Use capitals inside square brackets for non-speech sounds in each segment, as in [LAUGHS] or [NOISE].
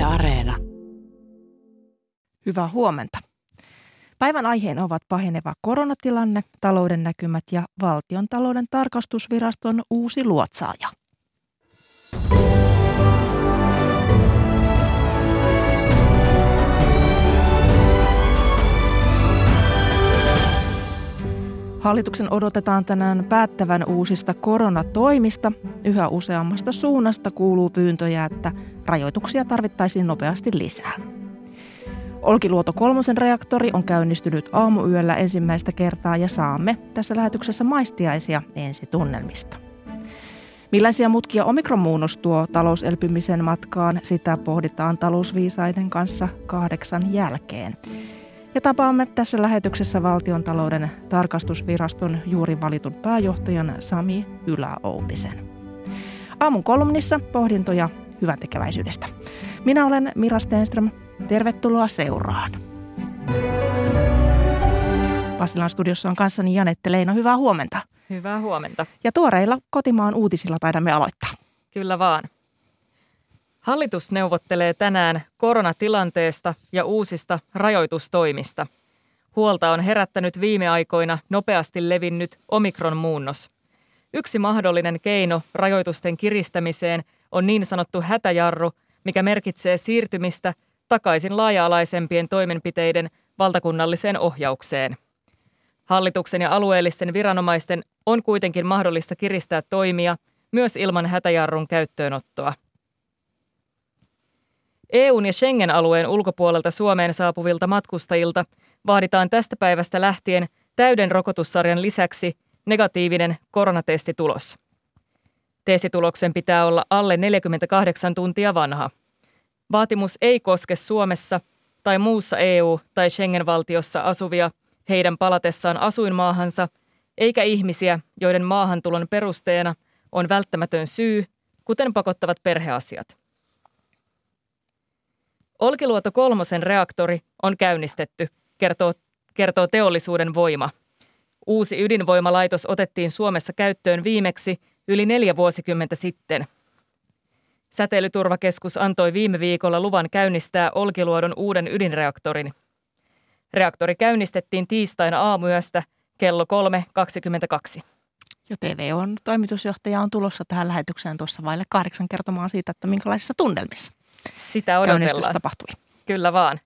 Yle Areena. Hyvää huomenta. Päivän aiheena ovat paheneva koronatilanne, talouden näkymät ja valtion talouden tarkastusviraston uusi luotsaaja. Hallituksen odotetaan tänään päättävän uusista koronatoimista. Yhä useammasta suunnasta kuuluu pyyntöjä, että rajoituksia tarvittaisiin nopeasti lisää. Olkiluoto kolmosen reaktori on käynnistynyt aamuyöllä ensimmäistä kertaa ja saamme tässä lähetyksessä maistiaisia ensitunnelmista. Millaisia mutkia omikronmuunnos tuo talouselpymisen matkaan, sitä pohditaan talousviisaiden kanssa kahdeksan jälkeen. Ja tapaamme tässä lähetyksessä valtion talouden tarkastusviraston juuri valitun pääjohtajan Sami Yläoutisen. Aamun kolumnissa pohdintoja hyvän tekeväisyydestä. Minä olen Mira Stenström. Tervetuloa seuraan. Pasilan studiossa on kanssani Janette Leino. Hyvää huomenta. Hyvää huomenta. Ja tuoreilla kotimaan uutisilla taidamme aloittaa. Kyllä vaan. Hallitus neuvottelee tänään koronatilanteesta ja uusista rajoitustoimista. Huolta on herättänyt viime aikoina nopeasti levinnyt omikron-muunnos. Yksi mahdollinen keino rajoitusten kiristämiseen on niin sanottu hätäjarru, mikä merkitsee siirtymistä takaisin laaja-alaisempien toimenpiteiden valtakunnalliseen ohjaukseen. Hallituksen ja alueellisten viranomaisten on kuitenkin mahdollista kiristää toimia myös ilman hätäjarrun käyttöönottoa. EUn ja Schengen-alueen ulkopuolelta Suomeen saapuvilta matkustajilta vaaditaan tästä päivästä lähtien täyden rokotussarjan lisäksi negatiivinen koronatestitulos. Testituloksen pitää olla alle 48 tuntia vanha. Vaatimus ei koske Suomessa tai muussa EU- tai Schengen-valtiossa asuvia heidän palatessaan asuinmaahansa, eikä ihmisiä, joiden maahantulon perusteena on välttämätön syy, kuten pakottavat perheasiat. Olkiluoto kolmosen reaktori on käynnistetty, kertoo, kertoo teollisuuden voima. Uusi ydinvoimalaitos otettiin Suomessa käyttöön viimeksi yli neljä vuosikymmentä sitten. Säteilyturvakeskus antoi viime viikolla luvan käynnistää Olkiluodon uuden ydinreaktorin. Reaktori käynnistettiin tiistaina aamuyöstä kello 3.22. Jo TV on toimitusjohtaja on tulossa tähän lähetykseen tuossa vaille kahdeksan kertomaan siitä, että minkälaisissa tunnelmissa sitä odotellaan. tapahtui. Kyllä vaan.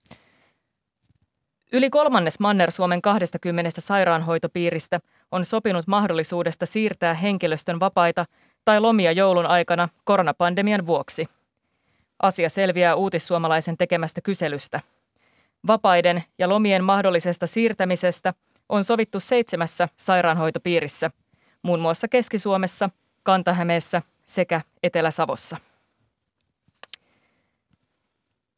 Yli kolmannes Manner-Suomen 20 sairaanhoitopiiristä on sopinut mahdollisuudesta siirtää henkilöstön vapaita tai lomia joulun aikana koronapandemian vuoksi. Asia selviää uutissuomalaisen tekemästä kyselystä. Vapaiden ja lomien mahdollisesta siirtämisestä on sovittu seitsemässä sairaanhoitopiirissä, muun muassa Keski-Suomessa, Kantahämeessä sekä Etelä-Savossa.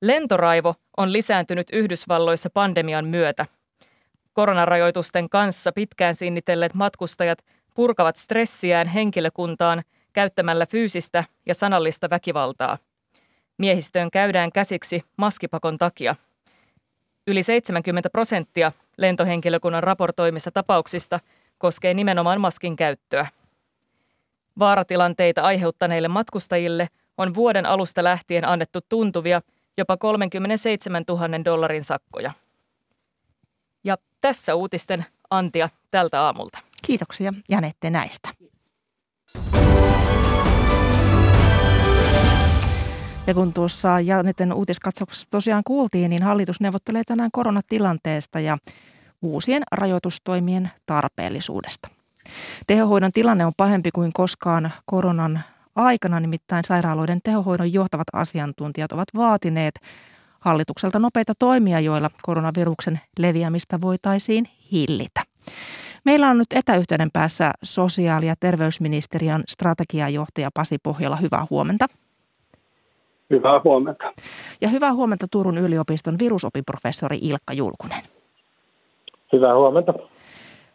Lentoraivo on lisääntynyt Yhdysvalloissa pandemian myötä. Koronarajoitusten kanssa pitkään sinnitelleet matkustajat purkavat stressiään henkilökuntaan käyttämällä fyysistä ja sanallista väkivaltaa. Miehistöön käydään käsiksi maskipakon takia. Yli 70 prosenttia lentohenkilökunnan raportoimista tapauksista koskee nimenomaan maskin käyttöä. Vaaratilanteita aiheuttaneille matkustajille on vuoden alusta lähtien annettu tuntuvia – jopa 37 000 dollarin sakkoja. Ja tässä uutisten antia tältä aamulta. Kiitoksia Janette näistä. Ja kun tuossa Janetten uutiskatsauksessa tosiaan kuultiin, niin hallitus neuvottelee tänään koronatilanteesta ja uusien rajoitustoimien tarpeellisuudesta. Tehohoidon tilanne on pahempi kuin koskaan koronan aikana nimittäin sairaaloiden tehohoidon johtavat asiantuntijat ovat vaatineet hallitukselta nopeita toimia, joilla koronaviruksen leviämistä voitaisiin hillitä. Meillä on nyt etäyhteyden päässä sosiaali- ja terveysministeriön strategiajohtaja Pasi Pohjola. Hyvää huomenta. Hyvää huomenta. Ja hyvää huomenta Turun yliopiston virusopiprofessori Ilkka Julkunen. Hyvää huomenta.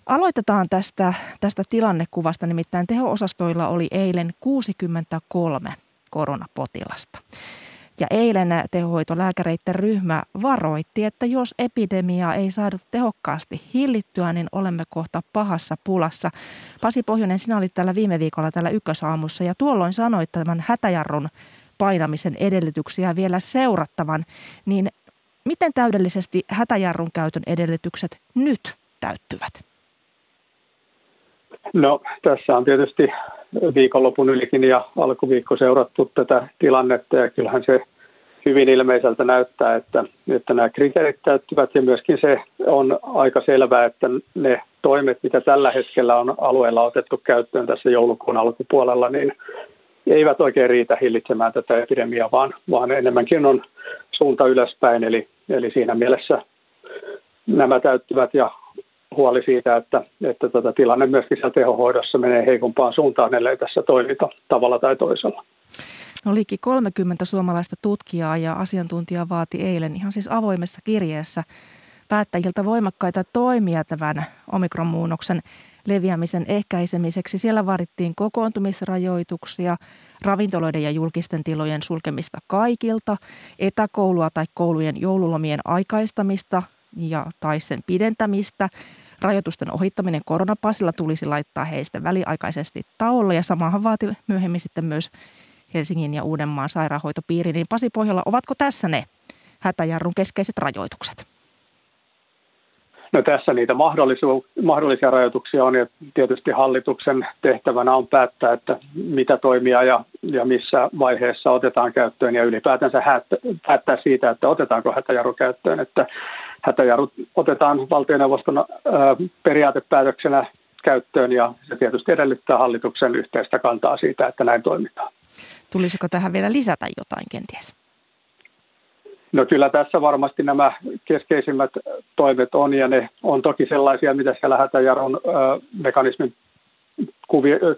Aloitetaan tästä, tästä tilannekuvasta, nimittäin teho-osastoilla oli eilen 63 koronapotilasta. Ja eilen tehohoitolääkäreiden ryhmä varoitti, että jos epidemiaa ei saada tehokkaasti hillittyä, niin olemme kohta pahassa pulassa. Pasi Pohjonen, sinä olit täällä viime viikolla täällä ykkösaamussa ja tuolloin sanoit tämän hätäjarrun painamisen edellytyksiä vielä seurattavan, niin miten täydellisesti hätäjarrun käytön edellytykset nyt täyttyvät? No tässä on tietysti viikonlopun ylikin ja alkuviikko seurattu tätä tilannetta ja kyllähän se hyvin ilmeiseltä näyttää, että, että nämä kriteerit täyttyvät ja myöskin se on aika selvää, että ne toimet, mitä tällä hetkellä on alueella otettu käyttöön tässä joulukuun alkupuolella, niin eivät oikein riitä hillitsemään tätä epidemiaa, vaan, vaan enemmänkin on suunta ylöspäin. Eli, eli siinä mielessä nämä täyttyvät ja huoli siitä, että, että tota tilanne myöskin siellä tehohoidossa menee heikompaan suuntaan, ellei tässä toimita tavalla tai toisella. No liikki 30 suomalaista tutkijaa ja asiantuntijaa vaati eilen ihan siis avoimessa kirjeessä päättäjiltä voimakkaita toimia tämän omikronmuunnoksen leviämisen ehkäisemiseksi. Siellä vaadittiin kokoontumisrajoituksia, ravintoloiden ja julkisten tilojen sulkemista kaikilta, etäkoulua tai koulujen joululomien aikaistamista ja tai sen pidentämistä. Rajoitusten ohittaminen koronapassilla tulisi laittaa heistä väliaikaisesti tauolle ja samahan vaati myöhemmin sitten myös Helsingin ja Uudenmaan sairaanhoitopiiri. Niin Pasi Pohjola, ovatko tässä ne hätäjarrun keskeiset rajoitukset? No tässä niitä mahdollisia rajoituksia on ja tietysti hallituksen tehtävänä on päättää, että mitä toimia ja, ja missä vaiheessa otetaan käyttöön ja ylipäätänsä hättä, päättää siitä, että otetaanko hätäjarru käyttöön. Että hätäjarrut otetaan valtioneuvoston ää, periaatepäätöksenä käyttöön ja se tietysti edellyttää hallituksen yhteistä kantaa siitä, että näin toimitaan. Tulisiko tähän vielä lisätä jotain kenties? No kyllä tässä varmasti nämä keskeisimmät toimet on ja ne on toki sellaisia, mitä siellä hätäjarron äh, mekanismin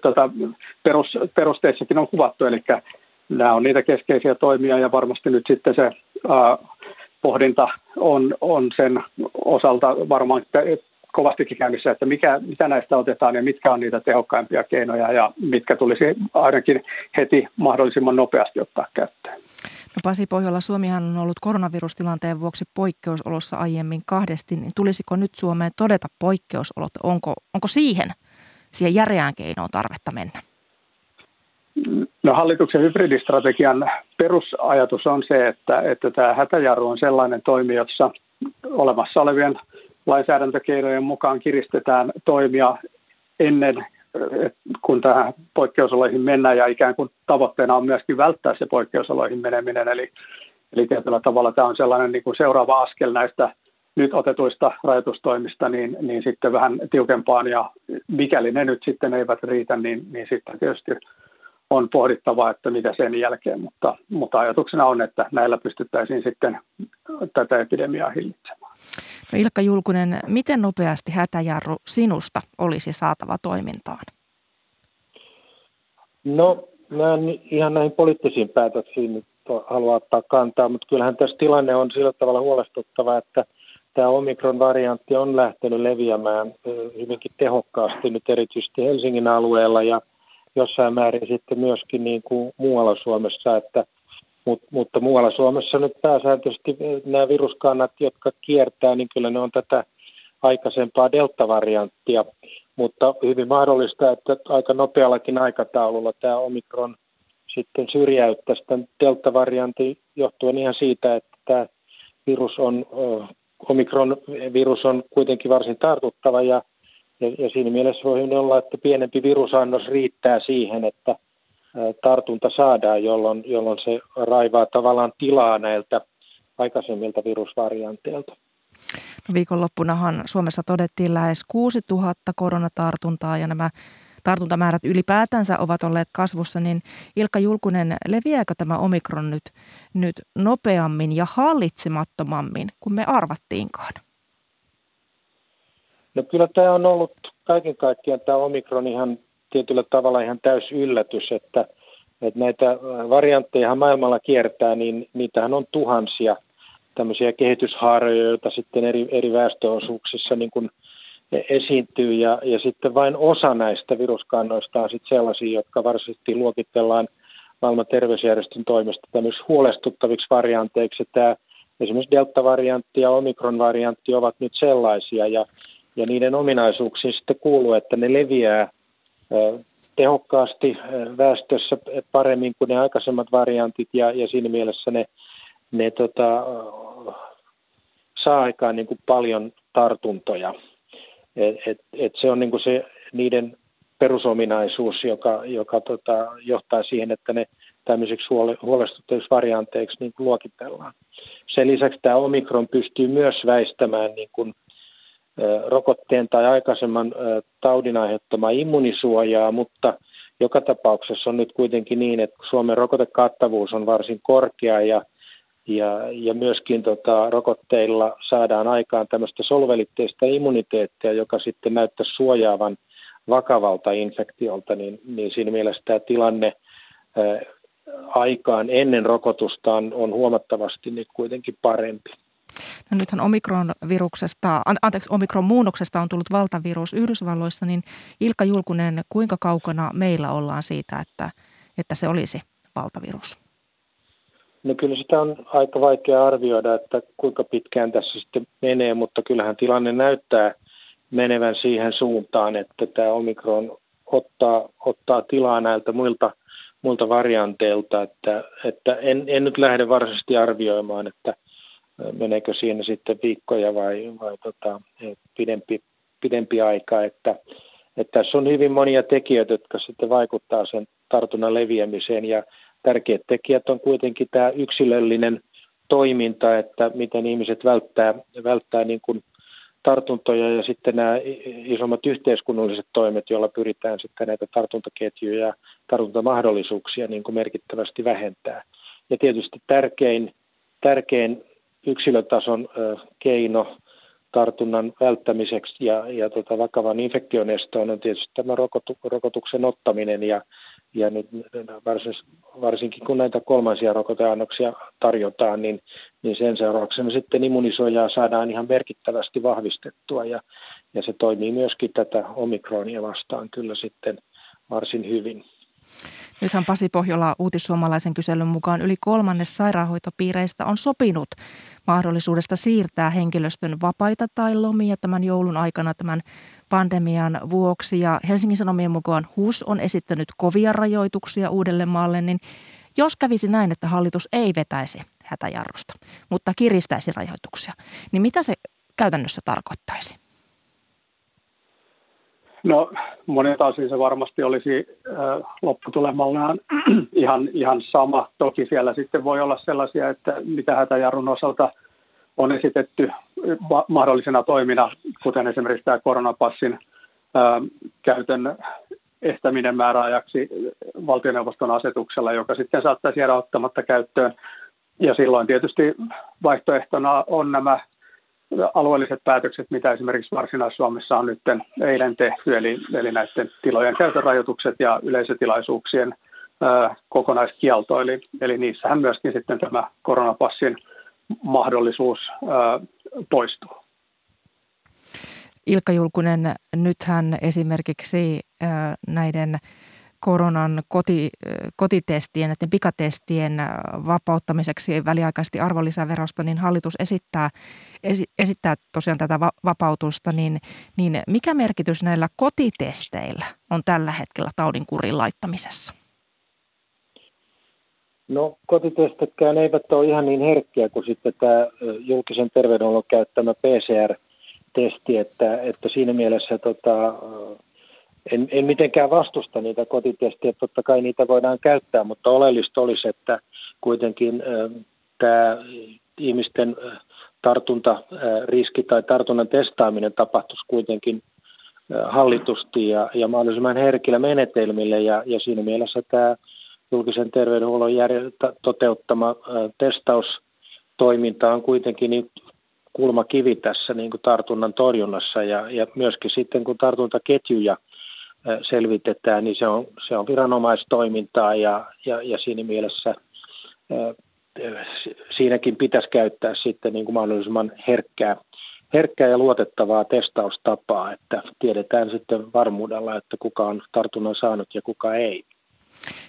tota, perus, perusteissakin on kuvattu, eli nämä on niitä keskeisiä toimia ja varmasti nyt sitten se pohdinta on, on sen osalta varmaan kovastikin käynnissä, että mikä, mitä näistä otetaan ja mitkä on niitä tehokkaimpia keinoja ja mitkä tulisi ainakin heti mahdollisimman nopeasti ottaa käyttöön. Pasi Pohjola, Suomihan on ollut koronavirustilanteen vuoksi poikkeusolossa aiemmin kahdesti, niin tulisiko nyt Suomeen todeta poikkeusolot? Onko, onko siihen, siihen järeään keinoon tarvetta mennä? No hallituksen hybridistrategian perusajatus on se, että, että tämä hätäjarru on sellainen toimi, jossa olemassa olevien lainsäädäntökeinojen mukaan kiristetään toimia ennen kun tähän poikkeusoloihin mennään ja ikään kuin tavoitteena on myöskin välttää se poikkeusoloihin meneminen. Eli, eli tietyllä tavalla tämä on sellainen niin kuin seuraava askel näistä nyt otetuista rajoitustoimista, niin, niin sitten vähän tiukempaan ja mikäli ne nyt sitten eivät riitä, niin, niin sitten tietysti on pohdittava, että mitä sen jälkeen, mutta, mutta ajatuksena on, että näillä pystyttäisiin sitten tätä epidemiaa hillitsemään. Ilkka Julkunen, miten nopeasti hätäjarru sinusta olisi saatava toimintaan? No, mä en ihan näihin poliittisiin päätöksiin nyt halua ottaa kantaa, mutta kyllähän tässä tilanne on sillä tavalla huolestuttava, että tämä omikron-variantti on lähtenyt leviämään hyvinkin tehokkaasti nyt erityisesti Helsingin alueella ja jossain määrin sitten myöskin niin kuin muualla Suomessa, että Mut, mutta muualla Suomessa nyt pääsääntöisesti nämä viruskannat, jotka kiertää, niin kyllä ne on tätä aikaisempaa delta-varianttia. Mutta hyvin mahdollista, että aika nopeallakin aikataululla tämä omikron sitten syrjäyttäisi tämän delta-variantin johtuen ihan siitä, että tämä virus on, omikron virus on kuitenkin varsin tartuttava ja, ja, ja siinä mielessä voi olla, että pienempi virusannos riittää siihen, että – tartunta saadaan, jolloin, jolloin se raivaa tavallaan tilaa näiltä aikaisemmilta virusvarianteilta. No viikonloppunahan Suomessa todettiin lähes 6000 koronatartuntaa ja nämä tartuntamäärät ylipäätänsä ovat olleet kasvussa, niin Ilkka Julkunen, leviääkö tämä omikron nyt, nyt nopeammin ja hallitsemattomammin kuin me arvattiinkaan? No kyllä tämä on ollut kaiken kaikkiaan tämä omikron ihan tietyllä tavalla ihan täys yllätys, että, että näitä variantteja maailmalla kiertää, niin niitähän on tuhansia tämmöisiä kehityshaaroja, joita sitten eri, eri väestöosuuksissa niin kuin esiintyy ja, ja sitten vain osa näistä viruskannoista on sitten sellaisia, jotka varsinaisesti luokitellaan maailman terveysjärjestön toimesta tämmöisiksi huolestuttaviksi varianteiksi. Tämä esimerkiksi delta-variantti ja omikron-variantti ovat nyt sellaisia ja, ja niiden ominaisuuksiin sitten kuuluu, että ne leviää tehokkaasti väestössä paremmin kuin ne aikaisemmat variantit ja, ja siinä mielessä ne, ne tota, saa aikaan niin kuin paljon tartuntoja. Et, et, et se on niin kuin se niiden perusominaisuus, joka, joka tota, johtaa siihen, että ne tämmöisiksi huolestuttaviksi varianteiksi niin luokitellaan. Sen lisäksi tämä omikron pystyy myös väistämään niin kuin, rokotteen tai aikaisemman taudin aiheuttamaa immunisuojaa, mutta joka tapauksessa on nyt kuitenkin niin, että Suomen rokotekattavuus on varsin korkea ja, ja, ja myöskin tota, rokotteilla saadaan aikaan tämmöistä solvelitteista immuniteettia, joka sitten näyttää suojaavan vakavalta infektiolta, niin, niin siinä mielessä tämä tilanne ää, aikaan ennen rokotusta on, on huomattavasti nyt kuitenkin parempi. No nythän omikron-viruksesta, anteeksi, omikron-muunnoksesta on tullut valtavirus Yhdysvalloissa, niin Ilkka Julkunen, kuinka kaukana meillä ollaan siitä, että, että se olisi valtavirus? No kyllä sitä on aika vaikea arvioida, että kuinka pitkään tässä sitten menee, mutta kyllähän tilanne näyttää menevän siihen suuntaan, että tämä omikron ottaa, ottaa tilaa näiltä muilta, muilta varianteilta, että, että en, en nyt lähde varsinaisesti arvioimaan, että meneekö siinä sitten viikkoja vai, vai tota, pidempi, pidempi aika, että, että tässä on hyvin monia tekijöitä, jotka sitten vaikuttaa sen tartunnan leviämiseen ja tärkeät tekijät on kuitenkin tämä yksilöllinen toiminta, että miten ihmiset välttää, välttää niin kuin tartuntoja ja sitten nämä isommat yhteiskunnalliset toimet, joilla pyritään sitten näitä tartuntaketjuja ja tartuntamahdollisuuksia niin kuin merkittävästi vähentää. Ja tietysti tärkein, tärkein yksilötason keino tartunnan välttämiseksi ja, ja tota vakavan infektion estoon on tietysti tämä rokotu, rokotuksen ottaminen ja, ja nyt varsin, varsinkin kun näitä kolmansia rokoteannoksia tarjotaan, niin, niin sen seurauksena sitten immunisoijaa saadaan ihan merkittävästi vahvistettua ja, ja se toimii myöskin tätä omikronia vastaan kyllä sitten varsin hyvin. Nythän Pasi Pohjola uutissuomalaisen kyselyn mukaan yli kolmannes sairaanhoitopiireistä on sopinut mahdollisuudesta siirtää henkilöstön vapaita tai lomia tämän joulun aikana tämän pandemian vuoksi. Ja Helsingin Sanomien mukaan HUS on esittänyt kovia rajoituksia uudelle maalle, niin jos kävisi näin, että hallitus ei vetäisi hätäjarrusta, mutta kiristäisi rajoituksia, niin mitä se käytännössä tarkoittaisi? No monilta osin se varmasti olisi lopputulemallaan [CLEARS THROAT] ihan, ihan sama. Toki siellä sitten voi olla sellaisia, että mitä hätäjarrun osalta on esitetty ma- mahdollisena toimina, kuten esimerkiksi tämä koronapassin käytön estäminen määräajaksi valtioneuvoston asetuksella, joka sitten saattaisi jäädä ottamatta käyttöön. Ja silloin tietysti vaihtoehtona on nämä alueelliset päätökset, mitä esimerkiksi Varsinais-Suomessa on nyt eilen tehty, eli, eli näiden tilojen käytön rajoitukset ja yleisötilaisuuksien ää, kokonaiskielto, eli, eli niissähän myöskin sitten tämä koronapassin mahdollisuus ää, poistuu. Ilkka Julkunen, nythän esimerkiksi näiden koronan koti, kotitestien, näiden pikatestien vapauttamiseksi väliaikaisesti arvonlisäverosta, niin hallitus esittää, esittää tosiaan tätä vapautusta, niin, niin mikä merkitys näillä kotitesteillä on tällä hetkellä taudin kurin laittamisessa? No kotitestitkään eivät ole ihan niin herkkiä kuin sitten tämä julkisen terveydenhuollon käyttämä PCR-testi, että, että siinä mielessä tota, en, en mitenkään vastusta niitä kotitestejä, totta kai niitä voidaan käyttää, mutta oleellista olisi, että kuitenkin tämä ihmisten tartuntariski tai tartunnan testaaminen tapahtuisi kuitenkin hallitusti ja, ja mahdollisimman herkillä menetelmillä. Ja, ja siinä mielessä tämä julkisen terveydenhuollon järj- toteuttama testaustoiminta on kuitenkin niin kulmakivi tässä niin kuin tartunnan torjunnassa. Ja, ja myöskin sitten kun tartuntaketjuja – selvitetään, niin se on, se on viranomaistoimintaa ja, ja, ja siinä mielessä siinäkin pitäisi käyttää sitten niin kuin mahdollisimman herkkää, herkkää ja luotettavaa testaustapaa, että tiedetään sitten varmuudella, että kuka on tartunnan saanut ja kuka ei.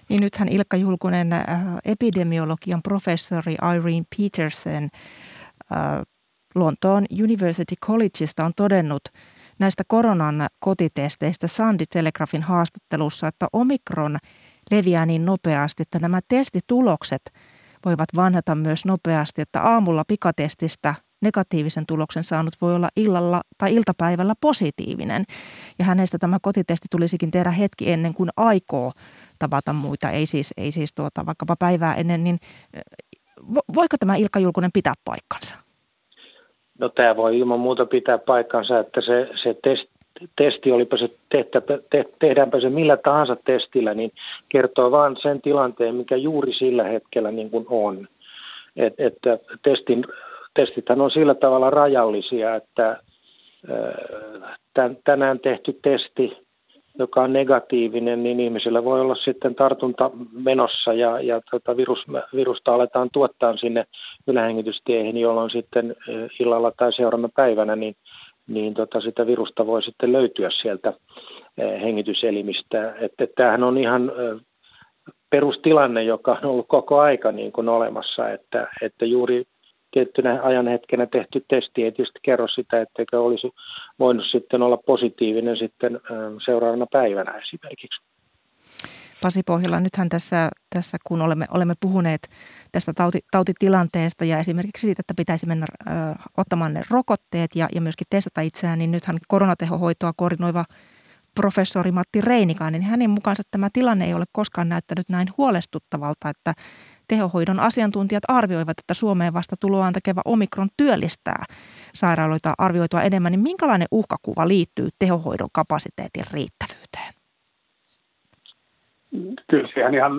Niin nythän Ilkka Julkunen, epidemiologian professori Irene Peterson Lontoon University Collegeista on todennut näistä koronan kotitesteistä Sandy Telegraphin haastattelussa, että omikron leviää niin nopeasti, että nämä testitulokset voivat vanhata myös nopeasti, että aamulla pikatestistä negatiivisen tuloksen saanut voi olla illalla tai iltapäivällä positiivinen. Ja hänestä tämä kotitesti tulisikin tehdä hetki ennen kuin aikoo tavata muita, ei siis, ei siis tuota, vaikkapa päivää ennen, niin voiko tämä Ilkka Julkunen pitää paikkansa? No tämä voi ilman muuta pitää paikkansa, että se, se test, testi, olipa se tehtä, te, tehdäänpä se millä tahansa testillä, niin kertoo vain sen tilanteen, mikä juuri sillä hetkellä niin kuin on. Et, että testin, testithän on sillä tavalla rajallisia, että tänään tehty testi joka on negatiivinen, niin ihmisillä voi olla sitten tartunta menossa ja, ja tota virus, virusta aletaan tuottaa sinne ylähengitystieihin, jolloin sitten illalla tai seuraavana päivänä niin, niin tota sitä virusta voi sitten löytyä sieltä hengityselimistä. Että, tämähän on ihan perustilanne, joka on ollut koko aika niin kuin olemassa, että, että juuri tiettynä ajanhetkenä tehty testi ei tietysti kerro sitä, etteikö olisi voinut sitten olla positiivinen sitten seuraavana päivänä esimerkiksi. Pasi Pohjola, nythän tässä, tässä kun olemme, olemme puhuneet tästä tauti, tautitilanteesta ja esimerkiksi siitä, että pitäisi mennä ö, ottamaan ne rokotteet ja, ja myöskin testata itseään, niin nythän koronatehohoitoa koordinoiva professori Matti Reinikainen, niin hänen mukaansa tämä tilanne ei ole koskaan näyttänyt näin huolestuttavalta, että tehohoidon asiantuntijat arvioivat, että Suomeen vasta tuloaan tekevä omikron työllistää sairaaloita arvioitua enemmän, niin minkälainen uhkakuva liittyy tehohoidon kapasiteetin riittävyyteen? Kyllä siihen ihan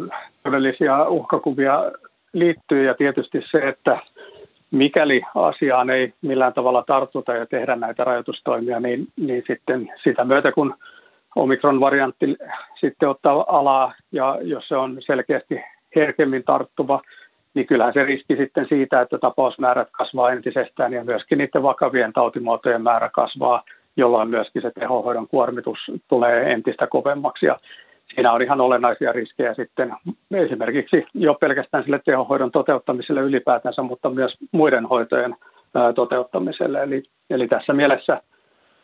todellisia uhkakuvia liittyy ja tietysti se, että mikäli asiaan ei millään tavalla tartuta ja tehdä näitä rajoitustoimia, niin, niin sitten sitä myötä kun omikron-variantti sitten ottaa alaa ja jos se on selkeästi herkemmin tarttuva, niin kyllähän se riski sitten siitä, että tapausmäärät kasvaa entisestään ja myöskin niiden vakavien tautimuotojen määrä kasvaa, jolloin myöskin se tehohoidon kuormitus tulee entistä kovemmaksi. Ja siinä on ihan olennaisia riskejä sitten esimerkiksi jo pelkästään sille tehohoidon toteuttamiselle ylipäätänsä, mutta myös muiden hoitojen toteuttamiselle. Eli, eli tässä mielessä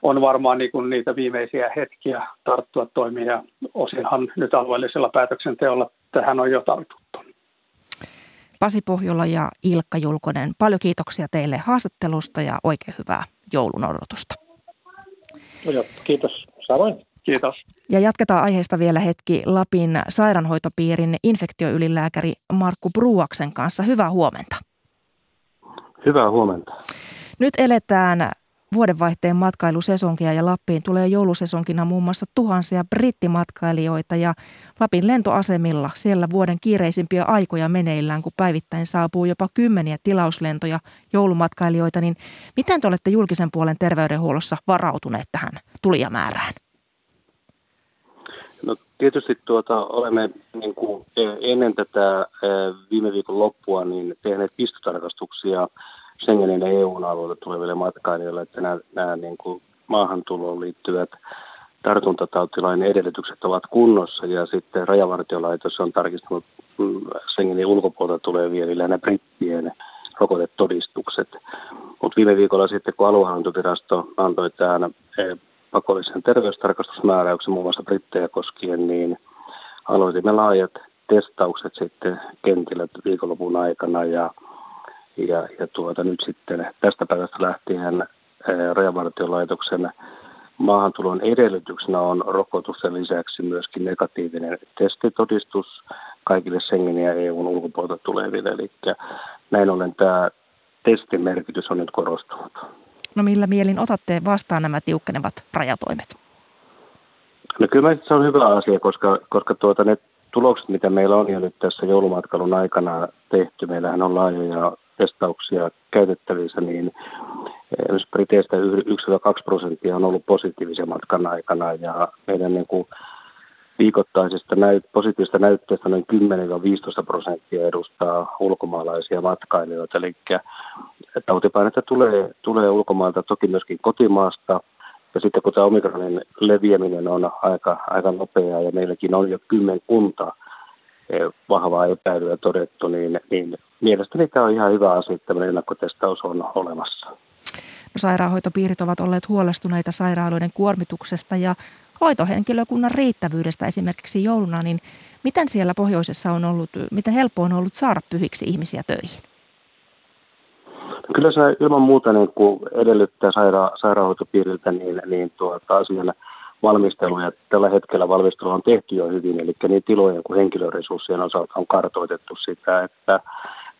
on varmaan niin kuin niitä viimeisiä hetkiä tarttua toimia osinhan nyt alueellisella päätöksenteolla tähän on jo tartuttu. Pasi Pohjola ja Ilkka Julkonen, paljon kiitoksia teille haastattelusta ja oikein hyvää joulun odotusta. No kiitos. Samoin. Kiitos. Ja jatketaan aiheesta vielä hetki Lapin sairaanhoitopiirin infektioylilääkäri Markku Bruaksen kanssa. Hyvää huomenta. Hyvää huomenta. Nyt eletään vuodenvaihteen matkailusesonkia ja Lappiin tulee joulusesonkina muun muassa tuhansia brittimatkailijoita ja Lapin lentoasemilla siellä vuoden kiireisimpiä aikoja meneillään, kun päivittäin saapuu jopa kymmeniä tilauslentoja joulumatkailijoita, niin miten te olette julkisen puolen terveydenhuollossa varautuneet tähän tulijamäärään? No tietysti tuota, olemme niin kuin ennen tätä viime viikon loppua niin tehneet pistotarkastuksia Schengenin ja EU-alueelle tuleville matkailijoille, että nämä, nämä niin kuin maahantuloon liittyvät tartuntatautilain edellytykset ovat kunnossa ja sitten rajavartiolaitos on tarkistanut mm, Schengenin ulkopuolelta tulevien nämä brittien rokotetodistukset. Mutta viime viikolla sitten, kun aluehallintovirasto antoi tähän eh, pakollisen terveystarkastusmääräyksen muun muassa brittejä koskien, niin aloitimme laajat testaukset sitten kentillä viikonlopun aikana ja ja, ja tuota, nyt sitten tästä päivästä lähtien Rajavartiolaitoksen maahantulon edellytyksenä on rokotusten lisäksi myöskin negatiivinen testitodistus kaikille Schengenin ja EUn ulkopuolelta tuleville. Eli näin ollen tämä testin merkitys on nyt korostunut. No millä mielin otatte vastaan nämä tiukkenevat rajatoimet? No kyllä se on hyvä asia, koska, koska tuota, ne tulokset, mitä meillä on jo nyt tässä joulumatkailun aikana tehty, meillähän on laajoja testauksia käytettävissä, niin esimerkiksi Briteistä 1-2 prosenttia on ollut positiivisia matkan aikana ja meidän niin kuin viikoittaisista näyt, positiivista näytteistä noin 10-15 prosenttia edustaa ulkomaalaisia matkailijoita. Eli tautipainetta tulee, tulee ulkomailta, toki myöskin kotimaasta. Ja sitten kun tämä omikronin leviäminen on aika, aika nopeaa ja meilläkin on jo kymmenkunta vahvaa epäilyä todettu, niin, niin mielestäni tämä on ihan hyvä asia, että tämmöinen ennakkotestaus on olemassa. sairaanhoitopiirit ovat olleet huolestuneita sairaaloiden kuormituksesta ja hoitohenkilökunnan riittävyydestä esimerkiksi jouluna, niin miten siellä pohjoisessa on ollut, miten helppo on ollut saada pyhiksi ihmisiä töihin? Kyllä se ilman muuta niin kuin edellyttää saira- sairaanhoitopiiriltä niin, niin tuota, asian valmisteluja. Tällä hetkellä valmistelu on tehty jo hyvin, eli niin tilojen kuin henkilöresurssien osalta on kartoitettu sitä, että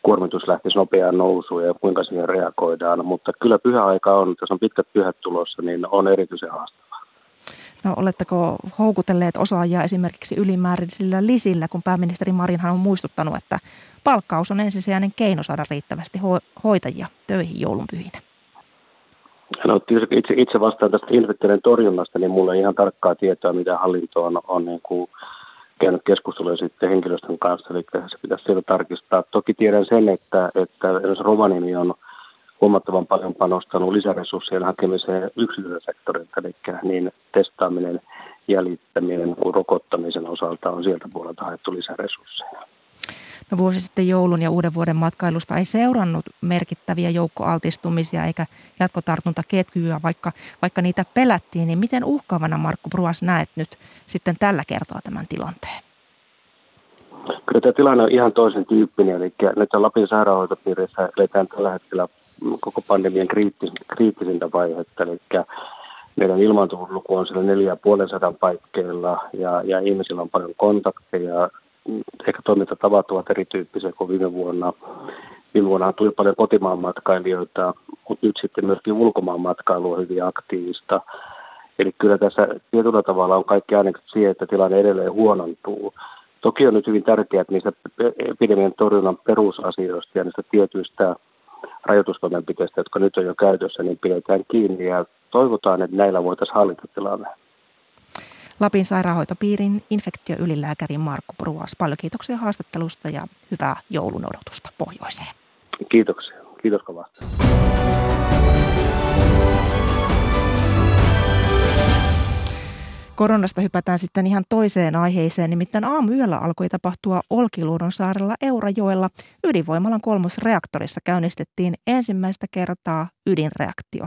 kuormitus lähtisi nopeaan nousuun ja kuinka siihen reagoidaan. Mutta kyllä pyhäaika on, jos on pitkät pyhät tulossa, niin on erityisen haastavaa. No oletteko houkutelleet osaajia esimerkiksi ylimääräisillä lisillä, kun pääministeri Marinhan on muistuttanut, että palkkaus on ensisijainen keino saada riittävästi ho- hoitajia töihin joulunpyhinä? No, itse, itse vastaan tästä infektioiden torjunnasta, niin mulla ei ihan tarkkaa tietoa, mitä hallinto on, on niin kuin käynyt keskustelua sitten henkilöstön kanssa, eli se pitäisi sieltä tarkistaa. Toki tiedän sen, että, että Rovaniemi on huomattavan paljon panostanut lisäresurssien hakemiseen yksityisen sektorilta, eli niin testaaminen, jäljittäminen kuin rokottamisen osalta on sieltä puolelta haettu lisäresursseja. No vuosi sitten joulun ja uuden vuoden matkailusta ei seurannut merkittäviä joukkoaltistumisia eikä jatkotartuntaketjuja, vaikka, vaikka niitä pelättiin, niin miten uhkaavana Markku Bruas näet nyt sitten tällä kertaa tämän tilanteen? Kyllä tämä tilanne on ihan toisen tyyppinen, eli nyt Lapin sairaanhoitopiirissä eletään tällä hetkellä koko pandemian kriittisintä vaihetta, eli meidän ilmaantuvuusluku on siellä neljä sadan paikkeilla ja, ja ihmisillä on paljon kontakteja. Ehkä toimintatavat ovat erityyppisiä kuin viime vuonna. Viime vuonna tuli paljon kotimaan matkailijoita, mutta nyt sitten myöskin ulkomaan matkailu on hyvin aktiivista. Eli kyllä tässä tietyllä tavalla on kaikki ainekset siihen, että tilanne edelleen huonontuu. Toki on nyt hyvin tärkeää, että niistä epidemian torjunnan perusasioista ja niistä tietyistä rajoitustoimenpiteistä, jotka nyt on jo käytössä, niin pidetään kiinni ja toivotaan, että näillä voitaisiin hallita tilanne. Lapin sairaanhoitopiirin infektioylilääkäri Markku Pruas. Paljon kiitoksia haastattelusta ja hyvää joulun odotusta pohjoiseen. Kiitoksia. Kiitos kovasti. Koronasta hypätään sitten ihan toiseen aiheeseen, nimittäin aamuyöllä alkoi tapahtua Olkiluodon saarella Eurajoella. Ydinvoimalan kolmosreaktorissa käynnistettiin ensimmäistä kertaa ydinreaktio.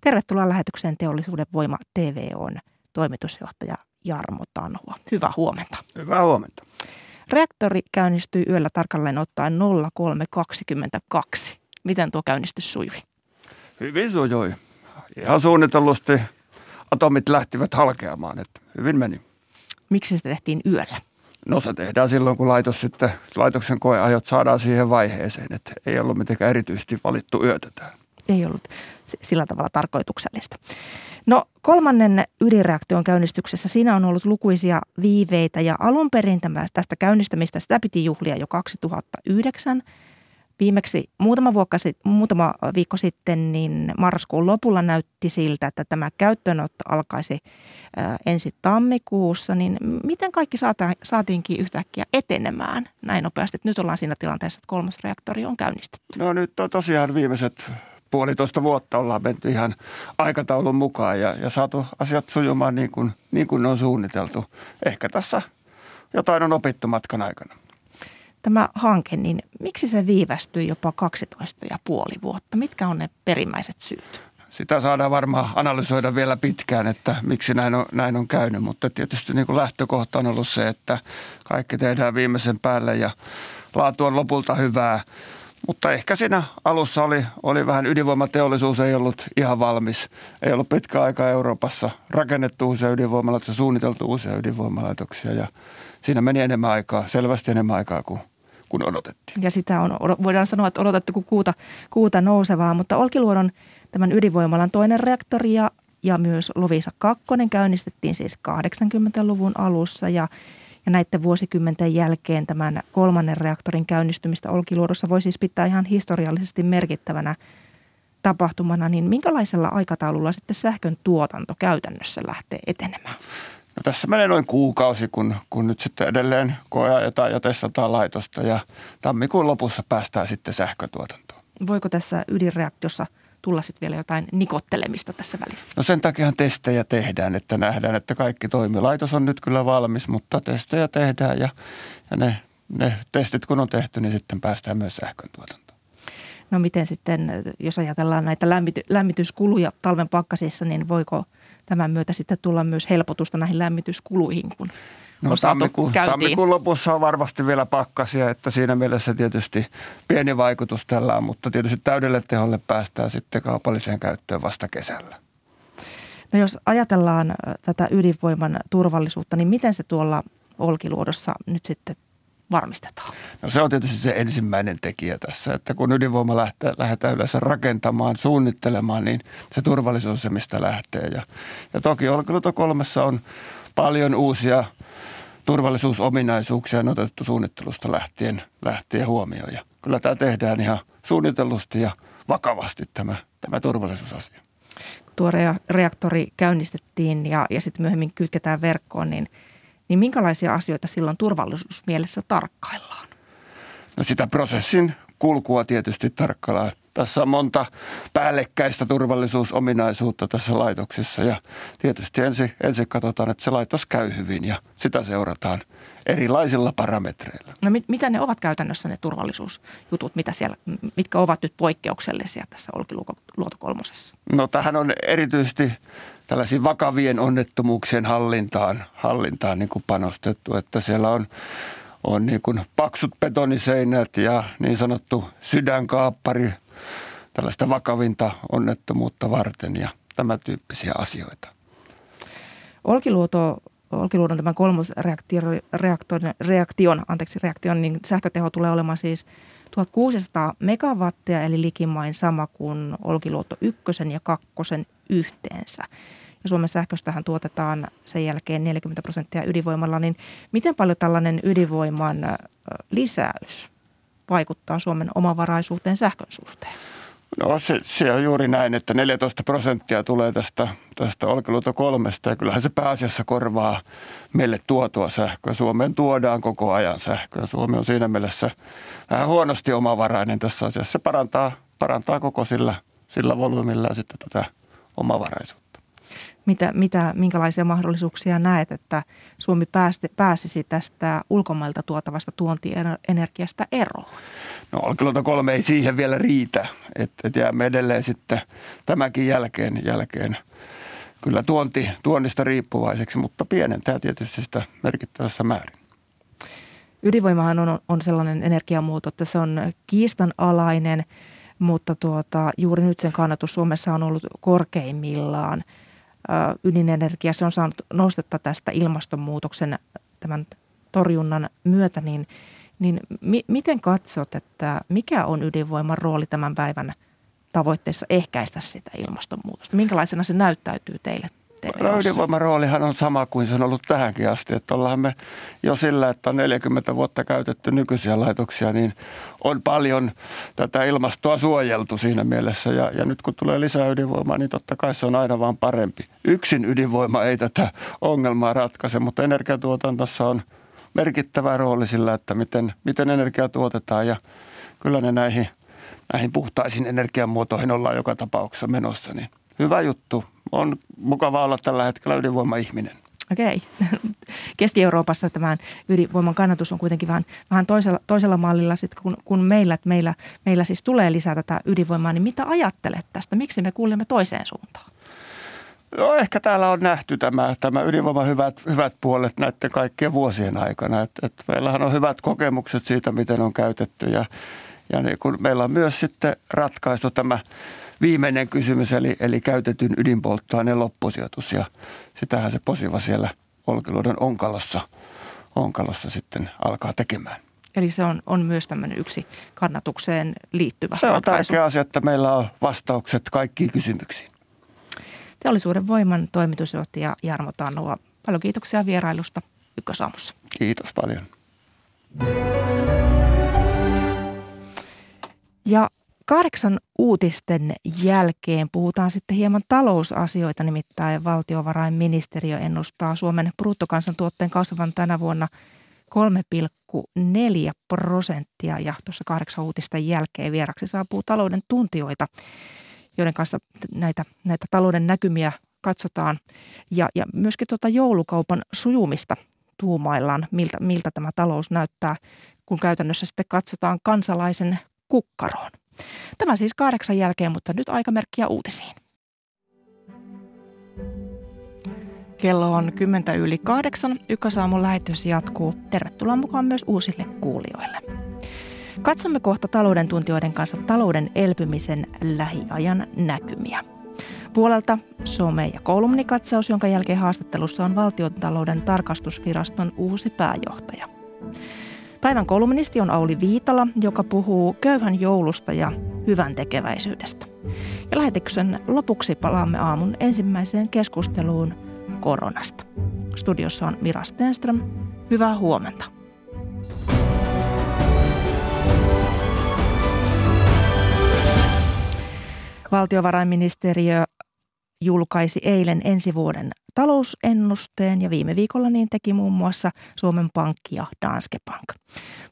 Tervetuloa lähetykseen Teollisuuden Voima TV on toimitusjohtaja Jarmo Tanhua. Hyvää huomenta. Hyvää huomenta. Reaktori käynnistyi yöllä tarkalleen ottaen 0322. Miten tuo käynnistys sujui? Hyvin sujui. Ihan suunnitellusti atomit lähtivät halkeamaan, että hyvin meni. Miksi se tehtiin yöllä? No se tehdään silloin, kun laitos sitten, laitoksen koeajot saadaan siihen vaiheeseen, että ei ollut mitenkään erityisesti valittu yötä tähän. Ei ollut sillä tavalla tarkoituksellista. No kolmannen ydinreaktion käynnistyksessä siinä on ollut lukuisia viiveitä ja alun perin tämä, tästä käynnistämistä sitä piti juhlia jo 2009 – Viimeksi muutama, vuokka, muutama viikko sitten niin marraskuun lopulla näytti siltä, että tämä käyttöönotto alkaisi ensi tammikuussa. Niin miten kaikki saatiinkin yhtäkkiä etenemään näin nopeasti? Nyt ollaan siinä tilanteessa, että kolmas reaktori on käynnistetty. No nyt on tosiaan viimeiset puolitoista vuotta ollaan menty ihan aikataulun mukaan ja, ja saatu asiat sujumaan niin kuin, niin kuin ne on suunniteltu. Ehkä tässä jotain on opittu matkan aikana tämä hanke, niin miksi se viivästyi jopa 12 ja puoli vuotta? Mitkä on ne perimmäiset syyt? Sitä saadaan varmaan analysoida vielä pitkään, että miksi näin on, näin on käynyt, mutta tietysti niin kuin lähtökohta on ollut se, että kaikki tehdään viimeisen päälle ja laatu on lopulta hyvää. Mutta ehkä siinä alussa oli, oli vähän ydinvoimateollisuus ei ollut ihan valmis. Ei ollut pitkä aika Euroopassa rakennettu uusia ydinvoimalaitoksia, suunniteltu uusia ydinvoimalaitoksia ja siinä meni enemmän aikaa, selvästi enemmän aikaa kuin kuin odotettiin. Ja sitä on, voidaan sanoa, että odotettu kuin kuuta, kuuta nousevaa, mutta Olkiluodon tämän ydinvoimalan toinen reaktori ja, ja myös Lovisa 2 käynnistettiin siis 80-luvun alussa ja ja näiden vuosikymmenten jälkeen tämän kolmannen reaktorin käynnistymistä Olkiluodossa voi siis pitää ihan historiallisesti merkittävänä tapahtumana, niin minkälaisella aikataululla sitten sähkön tuotanto käytännössä lähtee etenemään? No tässä menee noin kuukausi, kun, kun nyt sitten edelleen koeajetaan ja testataan laitosta ja tammikuun lopussa päästään sitten sähkötuotantoon. Voiko tässä ydinreaktiossa tulla sitten vielä jotain nikottelemista tässä välissä? No sen takia testejä tehdään, että nähdään, että kaikki toimii. Laitos on nyt kyllä valmis, mutta testejä tehdään ja, ja ne, ne testit kun on tehty, niin sitten päästään myös sähkön tuotantoon. No miten sitten, jos ajatellaan näitä lämmity, lämmityskuluja talven pakkasissa, niin voiko tämän myötä sitten tulla myös helpotusta näihin lämmityskuluihin, kun No, on saatu tammikuun, käyntiin? tammikuun lopussa on varmasti vielä pakkasia, että siinä mielessä tietysti pieni vaikutus tällä on, mutta tietysti täydelle teholle päästään sitten kaupalliseen käyttöön vasta kesällä. No jos ajatellaan tätä ydinvoiman turvallisuutta, niin miten se tuolla Olkiluodossa nyt sitten varmistetaan? No se on tietysti se ensimmäinen tekijä tässä, että kun ydinvoima lähtee, lähdetään yleensä rakentamaan, suunnittelemaan, niin se turvallisuus on se, mistä lähtee. Ja, ja toki Olkiluoto kolmessa on paljon uusia turvallisuusominaisuuksia on otettu suunnittelusta lähtien, lähtien huomioon. Ja kyllä tämä tehdään ihan suunnitellusti ja vakavasti tämä, tämä turvallisuusasia. Tuo reaktori käynnistettiin ja, ja sitten myöhemmin kytketään verkkoon, niin, niin minkälaisia asioita silloin turvallisuusmielessä tarkkaillaan? No sitä prosessin kulkua tietysti tarkkaillaan. Tässä on monta päällekkäistä turvallisuusominaisuutta tässä laitoksessa ja tietysti ensin, ensin katsotaan, että se laitos käy hyvin ja sitä seurataan erilaisilla parametreilla. No mit, mitä ne ovat käytännössä ne turvallisuusjutut, mitä siellä, mitkä ovat nyt poikkeuksellisia tässä Olkiluoto kolmosessa? No tähän on erityisesti tällaisiin vakavien onnettomuuksien hallintaan, hallintaan niin kuin panostettu, että siellä on on niin kuin paksut betoniseinät ja niin sanottu sydänkaappari tällaista vakavinta onnettomuutta varten ja tämä tyyppisiä asioita. Olkiluoto Olkiluodon tämän kolmosreaktion, reaktion, anteeksi, reaktion, niin sähköteho tulee olemaan siis 1600 megawattia, eli likimain sama kuin Olkiluoto ykkösen ja kakkosen yhteensä ja Suomen sähköstähän tuotetaan sen jälkeen 40 prosenttia ydinvoimalla, niin miten paljon tällainen ydinvoiman lisäys vaikuttaa Suomen omavaraisuuteen sähkön suhteen? No se, se on juuri näin, että 14 prosenttia tulee tästä, tästä Olkiluoto kolmesta ja kyllähän se pääasiassa korvaa meille tuotua sähköä. Suomeen tuodaan koko ajan sähköä. Suomi on siinä mielessä vähän huonosti omavarainen tässä asiassa. Se parantaa, parantaa koko sillä, sillä volyymilla sitten tätä omavaraisuutta mitä, mitä, minkälaisia mahdollisuuksia näet, että Suomi päästi, pääsisi tästä ulkomailta tuotavasta tuontienergiasta eroon? No Olkiluoto kolme ei siihen vielä riitä, että et jäämme edelleen sitten tämänkin jälkeen, jälkeen kyllä tuonti, tuonnista riippuvaiseksi, mutta pienentää tietysti sitä merkittävässä määrin. Ydinvoimahan on, on sellainen energiamuoto, että se on kiistanalainen, mutta tuota, juuri nyt sen kannatus Suomessa on ollut korkeimmillaan – ydinenergia, se on saanut nostetta tästä ilmastonmuutoksen tämän torjunnan myötä, niin, niin mi, miten katsot, että mikä on ydinvoiman rooli tämän päivän tavoitteessa ehkäistä sitä ilmastonmuutosta? Minkälaisena se näyttäytyy teille Ydinvoiman roolihan on sama kuin se on ollut tähänkin asti. Että ollaan me jo sillä, että on 40 vuotta käytetty nykyisiä laitoksia, niin on paljon tätä ilmastoa suojeltu siinä mielessä. Ja, ja nyt kun tulee lisää ydinvoimaa, niin totta kai se on aina vaan parempi. Yksin ydinvoima ei tätä ongelmaa ratkaise, mutta energiatuotantossa on merkittävä rooli sillä, että miten, miten energia tuotetaan ja kyllä ne näihin, näihin puhtaisiin energiamuotoihin ollaan joka tapauksessa menossa, niin hyvä juttu on mukava olla tällä hetkellä ydinvoima-ihminen. Okei. [LAUGHS] Keski-Euroopassa tämän ydinvoiman kannatus on kuitenkin vähän, vähän toisella, toisella mallilla sit kun, kun meillä, meillä, meillä siis tulee lisää tätä ydinvoimaa, niin mitä ajattelet tästä? Miksi me kuulemme toiseen suuntaan? No ehkä täällä on nähty tämä, tämä ydinvoiman hyvät, hyvät puolet näiden kaikkien vuosien aikana. Et, et meillähän on hyvät kokemukset siitä, miten on käytetty ja, ja niin kun meillä on myös sitten ratkaistu tämä viimeinen kysymys, eli, eli käytetyn ydinpolttoaineen loppusijoitus. Ja sitähän se posiva siellä Olkiluodon onkalossa, onkalossa sitten alkaa tekemään. Eli se on, on myös tämmöinen yksi kannatukseen liittyvä Se on ratkaisu. tärkeä asia, että meillä on vastaukset kaikkiin kysymyksiin. Teollisuuden voiman toimitusjohtaja Jarmo Tannua. Paljon kiitoksia vierailusta Ykkösaamussa. Kiitos paljon. Ja Kahdeksan uutisten jälkeen puhutaan sitten hieman talousasioita, nimittäin valtiovarainministeriö ennustaa Suomen bruttokansantuotteen kasvavan tänä vuonna 3,4 prosenttia ja tuossa kahdeksan uutisten jälkeen vieraksi saapuu talouden tuntijoita, joiden kanssa näitä, näitä talouden näkymiä katsotaan ja, ja myöskin tuota joulukaupan sujumista tuumaillaan, miltä, miltä tämä talous näyttää, kun käytännössä sitten katsotaan kansalaisen kukkaroon. Tämä siis kahdeksan jälkeen, mutta nyt aikamerkkiä uutisiin. Kello on kymmentä yli kahdeksan. Ykkösaamun lähetys jatkuu. Tervetuloa mukaan myös uusille kuulijoille. Katsomme kohta talouden tuntijoiden kanssa talouden elpymisen lähiajan näkymiä. Puolelta some- ja kolumnikatsaus, jonka jälkeen haastattelussa on valtiontalouden tarkastusviraston uusi pääjohtaja. Päivän kolumnisti on Auli Viitala, joka puhuu köyhän joulusta ja hyvän tekeväisyydestä. Ja lähetyksen lopuksi palaamme aamun ensimmäiseen keskusteluun koronasta. Studiossa on Mira Stenström. Hyvää huomenta. Valtiovarainministeriö julkaisi eilen ensi vuoden talousennusteen ja viime viikolla niin teki muun muassa Suomen Pankki ja Danske Bank.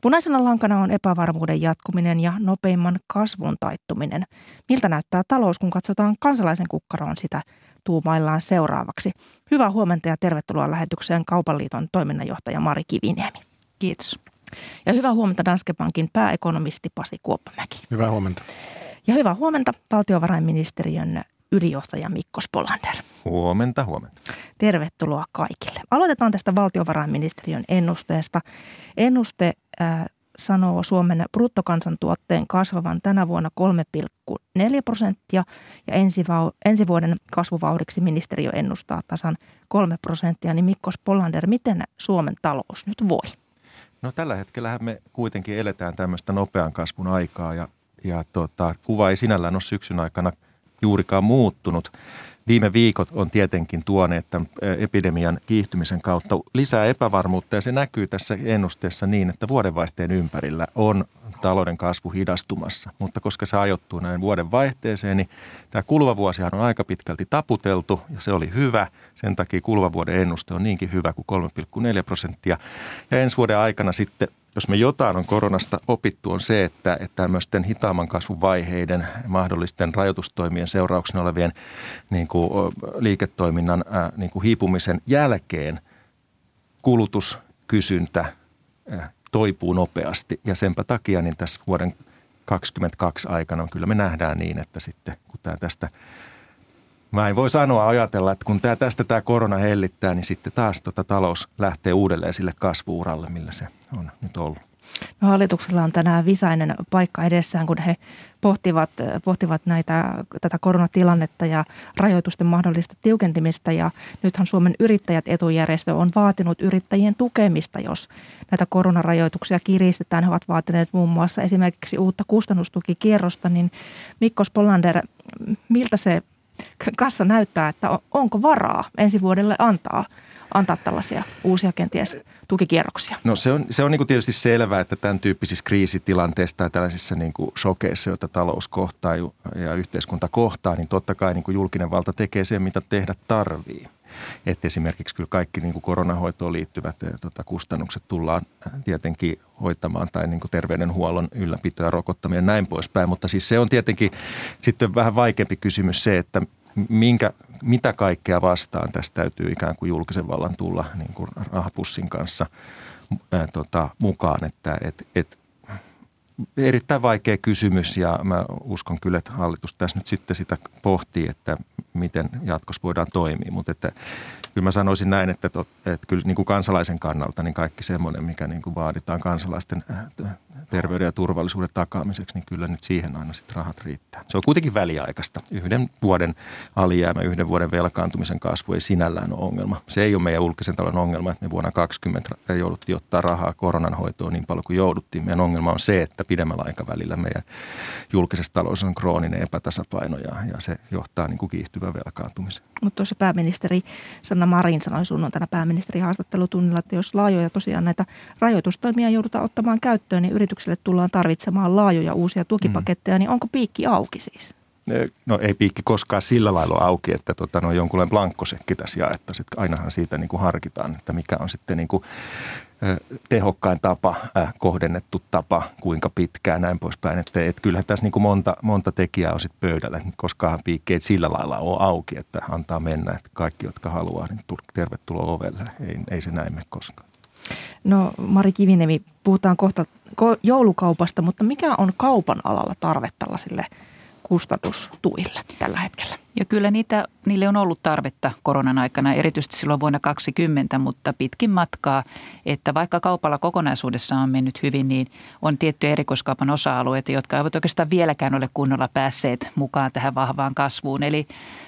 Punaisena lankana on epävarmuuden jatkuminen ja nopeimman kasvun taittuminen. Miltä näyttää talous, kun katsotaan kansalaisen kukkaroon sitä tuumaillaan seuraavaksi. Hyvää huomenta ja tervetuloa lähetykseen Kaupan liiton toiminnanjohtaja Mari Kiviniemi. Kiitos. Ja hyvää huomenta Danske Bankin pääekonomisti Pasi Kuoppamäki. Hyvää huomenta. Ja hyvää huomenta valtiovarainministeriön ylijohtaja Mikko Spolander. Huomenta, huomenta. Tervetuloa kaikille. Aloitetaan tästä valtiovarainministeriön ennusteesta. Ennuste äh, sanoo Suomen bruttokansantuotteen kasvavan tänä vuonna 3,4 prosenttia ja ensi, ensi vuoden kasvuvauhdiksi ministeriö ennustaa tasan 3 prosenttia. Niin Mikko Spolander, miten Suomen talous nyt voi? No tällä hetkellä me kuitenkin eletään tämmöistä nopean kasvun aikaa ja, ja tota, kuva ei sinällään ole syksyn aikana juurikaan muuttunut. Viime viikot on tietenkin tuoneet tämän epidemian kiihtymisen kautta lisää epävarmuutta ja se näkyy tässä ennusteessa niin, että vuodenvaihteen ympärillä on talouden kasvu hidastumassa. Mutta koska se ajoittuu näin vuoden vaihteeseen, niin tämä kuluva vuosihan on aika pitkälti taputeltu ja se oli hyvä. Sen takia kuluva vuoden ennuste on niinkin hyvä kuin 3,4 prosenttia. Ja ensi vuoden aikana sitten jos me jotain on koronasta opittu, on se, että, että tämmöisten hitaamman kasvun vaiheiden, mahdollisten rajoitustoimien seurauksena olevien niin kuin, liiketoiminnan niin kuin hiipumisen jälkeen kulutus, kysyntä ää, toipuu nopeasti. Ja senpä takia niin tässä vuoden 2022 aikana kyllä me nähdään niin, että sitten kun tämä tästä – Mä en voi sanoa ajatella, että kun tää, tästä tämä korona hellittää, niin sitten taas tota talous lähtee uudelleen sille kasvuuralle, millä se on nyt ollut. No, hallituksella on tänään visainen paikka edessään, kun he pohtivat, pohtivat näitä, tätä koronatilannetta ja rajoitusten mahdollista tiukentimista. Ja nythän Suomen yrittäjät etujärjestö on vaatinut yrittäjien tukemista, jos näitä koronarajoituksia kiristetään. He ovat vaatineet muun muassa esimerkiksi uutta kustannustukikierrosta. Niin Mikko Spolander, miltä se kassa näyttää, että onko varaa ensi vuodelle antaa, antaa tällaisia uusia kenties tukikierroksia? No se on, se on niin tietysti selvää, että tämän tyyppisissä kriisitilanteissa tai tällaisissa niin shokeissa, joita talous kohtaa ja yhteiskunta kohtaa, niin totta kai niin julkinen valta tekee sen, mitä tehdä tarvii. Että esimerkiksi kyllä kaikki niin kuin koronahoitoon liittyvät tota, kustannukset tullaan eh, tietenkin hoitamaan tai niin kuin terveydenhuollon ylläpito ja rokottaminen ja näin poispäin. Mutta siis se on tietenkin sitten vähän vaikeampi kysymys se, että minkä, mitä kaikkea vastaan. Tästä täytyy ikään kuin julkisen vallan tulla niin kuin rahapussin kanssa ää, tota, mukaan, että et, et, erittäin vaikea kysymys. Ja mä uskon kyllä, että hallitus tässä nyt sitten sitä pohtii, että miten jatkossa voidaan toimia, mutta että kyllä mä sanoisin näin, että, että kyllä niin kuin kansalaisen kannalta niin kaikki semmoinen, mikä niin kuin vaaditaan kansalaisten terveyden ja turvallisuuden takaamiseksi, niin kyllä nyt siihen aina sitten rahat riittää. Se on kuitenkin väliaikaista. Yhden vuoden alijäämä, yhden vuoden velkaantumisen kasvu ei sinällään ole ongelma. Se ei ole meidän julkisen talouden ongelma, että me vuonna 2020 jouduttiin ottaa rahaa koronan hoitoon niin paljon kuin jouduttiin. Meidän ongelma on se, että pidemmällä aikavälillä meidän julkisessa talous on krooninen epätasapaino ja, ja se johtaa niin kuin kiihtyvään velkaantumiseen. Mutta tuossa pääministeri Sanna Marin sanoi sunnuntaina pääministeri haastattelutunnilla, että jos laajoja tosiaan näitä rajoitustoimia joudutaan ottamaan käyttöön, niin yritykset yrityksille tullaan tarvitsemaan laajoja uusia tukipaketteja, mm. niin onko piikki auki siis? No ei piikki koskaan sillä lailla auki, että tota, no jonkunlainen blankkosekki tässä jaettaisiin. Ainahan siitä niin kuin harkitaan, että mikä on sitten niin kuin, tehokkain tapa, äh, kohdennettu tapa, kuinka pitkään näin poispäin. Että, et kyllähän tässä niin kuin monta, monta tekijää on sitten pöydällä, koskaan piikkeet sillä lailla ole auki, että antaa mennä, että kaikki, jotka haluaa, niin tervetuloa ovelle. Ei, ei se näin mene koskaan. No Mari Kivinemi, puhutaan kohta joulukaupasta, mutta mikä on kaupan alalla tarve tällaisille kustannustuille tällä hetkellä? Ja kyllä niitä, niille on ollut tarvetta koronan aikana, erityisesti silloin vuonna 2020, mutta pitkin matkaa, että vaikka kaupalla kokonaisuudessa on mennyt hyvin, niin on tiettyjä erikoiskaupan osa-alueita, jotka eivät oikeastaan vieläkään ole kunnolla päässeet mukaan tähän vahvaan kasvuun. Eli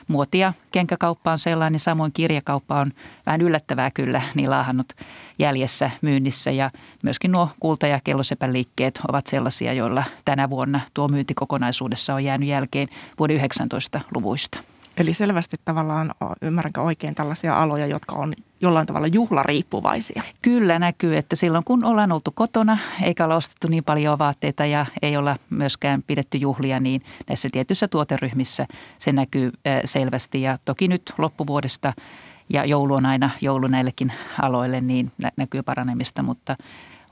muoti- ja kenkäkauppa on sellainen, samoin kirjakauppa on vähän yllättävää kyllä, niin laahannut jäljessä myynnissä ja myöskin nuo kulta- ja liikkeet ovat sellaisia, joilla tänä vuonna tuo myynti kokonaisuudessa on jäänyt jälkeen vuoden 19 luvuista. Eli selvästi tavallaan, ymmärränkö oikein, tällaisia aloja, jotka on jollain tavalla juhlariippuvaisia? Kyllä näkyy, että silloin kun ollaan oltu kotona eikä olla ostettu niin paljon vaatteita ja ei olla myöskään pidetty juhlia, niin näissä tietyissä tuoteryhmissä se näkyy selvästi. Ja toki nyt loppuvuodesta ja joulu on aina joulu näillekin aloille, niin näkyy paranemista, mutta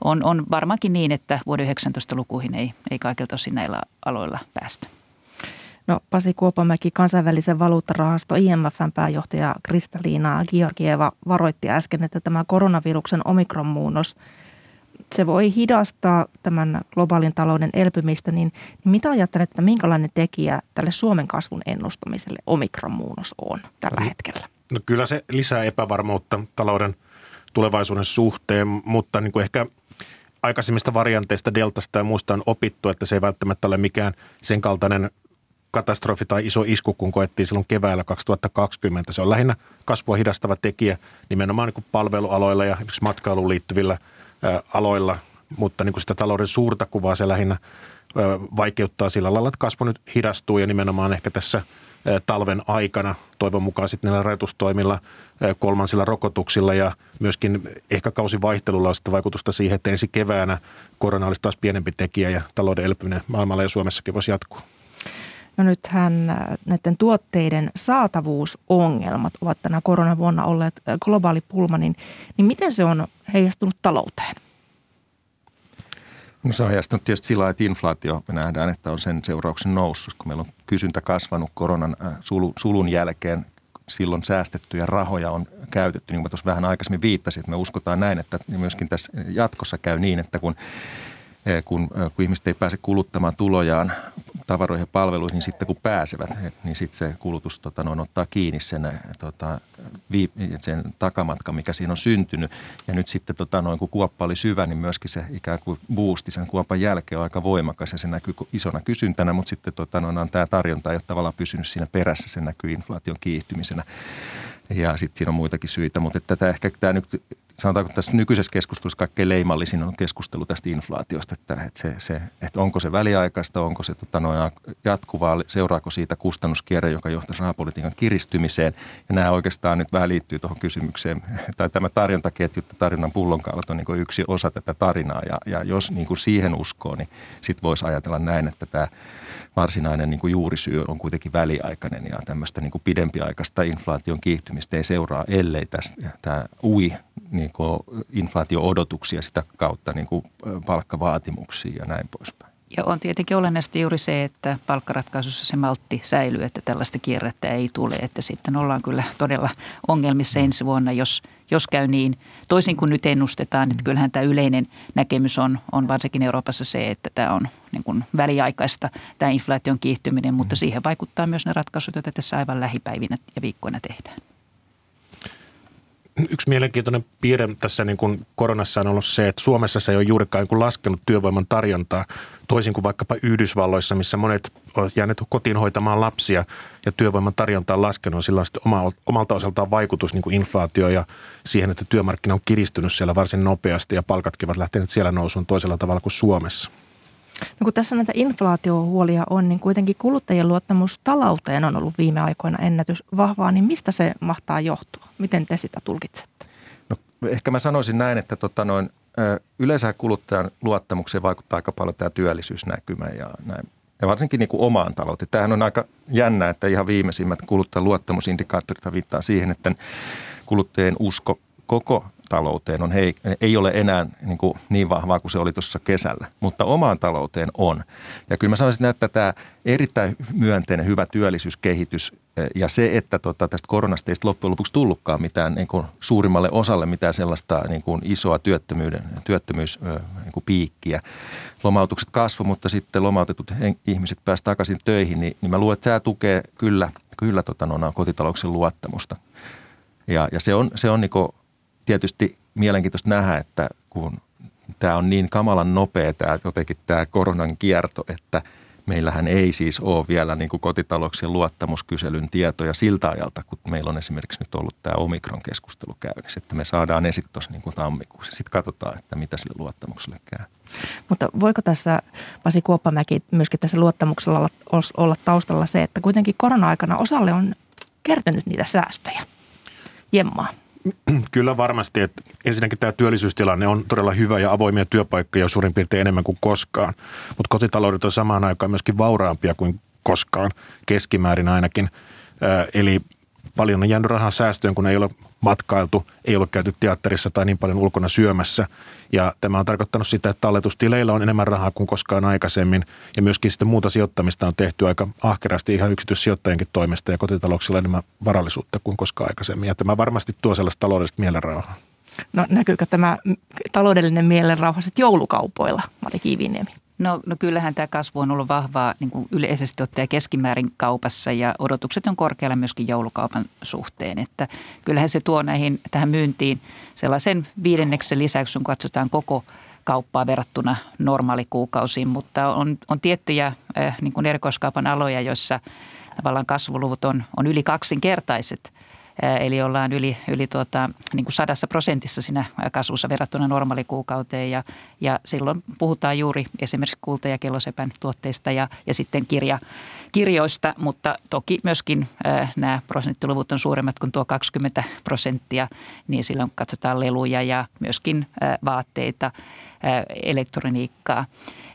on, on varmaankin niin, että vuoden 19 lukuihin ei, ei kaikilta osin näillä aloilla päästä. No Pasi Kuopamäki, kansainvälisen valuuttarahasto IMFn pääjohtaja Kristaliina Georgieva varoitti äsken, että tämä koronaviruksen omikronmuunnos se voi hidastaa tämän globaalin talouden elpymistä, niin, niin mitä ajattelet, että minkälainen tekijä tälle Suomen kasvun ennustamiselle omikronmuunnos on tällä mm. hetkellä? No kyllä se lisää epävarmuutta talouden tulevaisuuden suhteen, mutta niin kuin ehkä aikaisemmista varianteista, deltasta ja muusta on opittu, että se ei välttämättä ole mikään sen kaltainen katastrofi tai iso isku, kun koettiin silloin keväällä 2020. Se on lähinnä kasvua hidastava tekijä nimenomaan niin palvelualoilla ja esimerkiksi matkailuun liittyvillä aloilla, mutta niin kuin sitä talouden suurta kuvaa se lähinnä vaikeuttaa sillä lailla, että kasvu nyt hidastuu ja nimenomaan ehkä tässä talven aikana toivon mukaan sitten näillä rajoitustoimilla, kolmansilla rokotuksilla ja myöskin ehkä kausivaihtelulla on sitten vaikutusta siihen, että ensi keväänä korona olisi taas pienempi tekijä ja talouden elpyminen maailmalla ja Suomessakin voisi jatkua. No nythän äh, näiden tuotteiden saatavuusongelmat ovat tänä koronavuonna olleet äh, globaali pulma, niin, niin miten se on heijastunut talouteen? No se on heijastunut tietysti sillä että inflaatio me nähdään, että on sen seurauksen noussut, kun meillä on kysyntä kasvanut koronan äh, sulun jälkeen silloin säästettyjä rahoja on käytetty, niin kuin tuossa vähän aikaisemmin viittasin, että me uskotaan näin, että myöskin tässä jatkossa käy niin, että kun kun, kun ihmiset ei pääse kuluttamaan tulojaan tavaroihin ja palveluihin, sitten kun pääsevät, niin sitten se kulutus tota, noin, ottaa kiinni sen, tota, sen takamatka, mikä siinä on syntynyt. Ja nyt sitten tota, noin, kun kuoppa oli syvä, niin myöskin se ikään kuin boosti sen kuopan jälkeen on aika voimakas ja se näkyy isona kysyntänä, mutta sitten tota, noin, tämä tarjonta ei ole tavallaan pysynyt siinä perässä, se näkyy inflaation kiihtymisenä. Ja sitten siinä on muitakin syitä, mutta tätä ehkä tämä nyt sanotaanko tässä nykyisessä keskustelussa kaikkein leimallisin on keskustelu tästä inflaatiosta, että, että, se, se, että onko se väliaikaista, onko se tota, noin, jatkuvaa, seuraako siitä kustannuskierre, joka johtaisi rahapolitiikan kiristymiseen. Ja nämä oikeastaan nyt vähän liittyy tuohon kysymykseen, tai tämä tarjontaketju, tarjonnan pullonkaulat on niin yksi osa tätä tarinaa, ja, ja jos niin kuin siihen uskoo, niin sitten voisi ajatella näin, että tämä varsinainen niin kuin juurisyy on kuitenkin väliaikainen ja tämmöistä niin kuin pidempiaikaista inflaation kiihtymistä ei seuraa, ellei tästä, tämä ui niin kuin inflaatio-odotuksia sitä kautta niin kuin palkkavaatimuksia ja näin poispäin. Ja on tietenkin olennaista juuri se, että palkkaratkaisussa se maltti säilyy, että tällaista kierrettä ei tule. Että sitten ollaan kyllä todella ongelmissa ensi vuonna, jos, jos käy niin. Toisin kuin nyt ennustetaan, että kyllähän tämä yleinen näkemys on, on varsinkin Euroopassa se, että tämä on niin kuin väliaikaista, tämä inflaation kiihtyminen, mutta siihen vaikuttaa myös ne ratkaisut, joita tässä aivan lähipäivinä ja viikkoina tehdään yksi mielenkiintoinen piirre tässä niin kuin koronassa on ollut se, että Suomessa se ei ole juurikaan niin laskenut työvoiman tarjontaa, toisin kuin vaikkapa Yhdysvalloissa, missä monet ovat jääneet kotiin hoitamaan lapsia ja työvoiman tarjonta on laskenut. Sillä on sitten oma, omalta osaltaan vaikutus niin kuin inflaatio ja siihen, että työmarkkina on kiristynyt siellä varsin nopeasti ja palkatkin ovat lähteneet siellä nousuun toisella tavalla kuin Suomessa. No kun tässä näitä inflaatiohuolia on, niin kuitenkin kuluttajien luottamus talouteen on ollut viime aikoina ennätys vahvaa, niin mistä se mahtaa johtua? Miten te sitä tulkitsette? No, ehkä mä sanoisin näin, että tota noin, yleensä kuluttajan luottamukseen vaikuttaa aika paljon tämä työllisyysnäkymä ja näin. Ja varsinkin niin kuin omaan talouteen. Tämähän on aika jännä, että ihan viimeisimmät kuluttajan luottamusindikaattorit viittaa siihen, että kuluttajien usko koko talouteen on hei, ei ole enää niin, kuin niin vahvaa kuin se oli tuossa kesällä, mutta omaan talouteen on. Ja kyllä mä sanoisin, että tämä erittäin myönteinen hyvä työllisyyskehitys eh, ja se, että tota, tästä koronasta ei loppujen lopuksi tullutkaan mitään niin kuin suurimmalle osalle mitään sellaista niin kuin isoa työttömyyden, työttömyyspiikkiä. Niin lomautukset kasvu, mutta sitten lomautetut ihmiset pääsivät takaisin töihin, niin, niin mä luulen, että tämä tukee kyllä, kyllä tota, no, kotitalouksien luottamusta. Ja, ja se on, se on niin tietysti mielenkiintoista nähdä, että kun tämä on niin kamalan nopea tämä jotenkin tämä koronan kierto, että meillähän ei siis ole vielä niin kuin kotitalouksien luottamuskyselyn tietoja siltä ajalta, kun meillä on esimerkiksi nyt ollut tämä Omikron-keskustelu käynnissä, että me saadaan esit tuossa niin kuin tammikuussa. Sitten katsotaan, että mitä sille luottamukselle käy. Mutta voiko tässä, Pasi Kuoppamäki, myöskin tässä luottamuksella olla, olla taustalla se, että kuitenkin korona-aikana osalle on kertynyt niitä säästöjä? Jemmaa. [CLEARS THROAT] Kyllä varmasti, että ensinnäkin tämä työllisyystilanne on todella hyvä ja avoimia työpaikkoja suurin piirtein enemmän kuin koskaan. Mutta kotitaloudet on samaan aikaan myöskin vauraampia kuin koskaan, keskimäärin ainakin. Eli paljon on jäänyt rahaa säästöön, kun ei ole matkailtu, ei ole käyty teatterissa tai niin paljon ulkona syömässä. Ja tämä on tarkoittanut sitä, että talletustileillä on enemmän rahaa kuin koskaan aikaisemmin. Ja myöskin sitten muuta sijoittamista on tehty aika ahkerasti ihan yksityissijoittajienkin toimesta ja kotitalouksilla enemmän varallisuutta kuin koskaan aikaisemmin. Ja tämä varmasti tuo sellaista taloudellista mielenrauhaa. No näkyykö tämä taloudellinen mielenrauha sitten joulukaupoilla, Mari Kiviniemi? No, no kyllähän tämä kasvu on ollut vahvaa niin kuin yleisesti ottaen keskimäärin kaupassa ja odotukset on korkealla myöskin joulukaupan suhteen. Että kyllähän se tuo näihin, tähän myyntiin sellaisen viidenneksen lisäksi, kun katsotaan koko kauppaa verrattuna normaalikuukausiin, mutta on, on tiettyjä äh, niin kuin erikoiskaupan aloja, joissa tavallaan kasvuluvut on, on yli kaksinkertaiset – Eli ollaan yli, yli tuota, niin kuin sadassa prosentissa siinä kasvussa verrattuna normaalikuukauteen ja, ja silloin puhutaan juuri esimerkiksi kulta- ja kellosepän tuotteista ja, ja sitten kirja, kirjoista, mutta toki myöskin äh, nämä prosenttiluvut on suuremmat kuin tuo 20 prosenttia, niin silloin katsotaan leluja ja myöskin äh, vaatteita, äh, elektroniikkaa.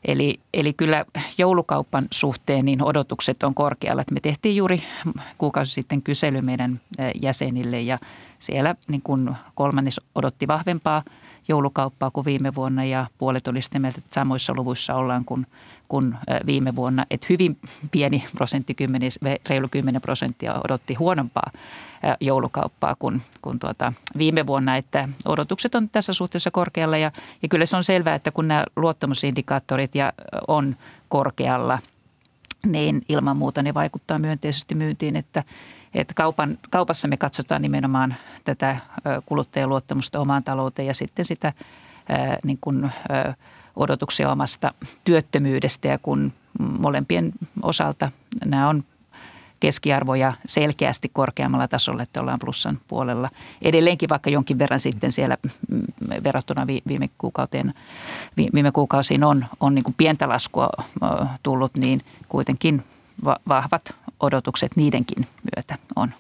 Eli, eli kyllä joulukaupan suhteen niin odotukset on korkealla. Me tehtiin juuri kuukausi sitten kysely meidän jäsenille ja siellä niin kuin kolmannes odotti vahvempaa joulukauppaa kuin viime vuonna ja puolet oli sitten mieltä, että samoissa luvuissa ollaan kuin, kuin viime vuonna. Että hyvin pieni prosentti, 10, reilu 10 prosenttia odotti huonompaa joulukauppaa kuin, kuin tuota viime vuonna. Että odotukset on tässä suhteessa korkealla ja, ja kyllä se on selvää, että kun nämä luottamusindikaattorit ja on korkealla, niin ilman muuta ne vaikuttaa myönteisesti myyntiin, että että kaupan, kaupassa me katsotaan nimenomaan tätä kuluttajaluottamusta omaan talouteen ja sitten sitä niin kuin, odotuksia omasta työttömyydestä ja kun molempien osalta nämä on keskiarvoja selkeästi korkeammalla tasolla, että ollaan plussan puolella. Edelleenkin vaikka jonkin verran sitten siellä mm, verrattuna viime, kuukauteen, viime kuukausiin on, on niin kuin pientä laskua tullut, niin kuitenkin vahvat odotukset niidenkin myötä on.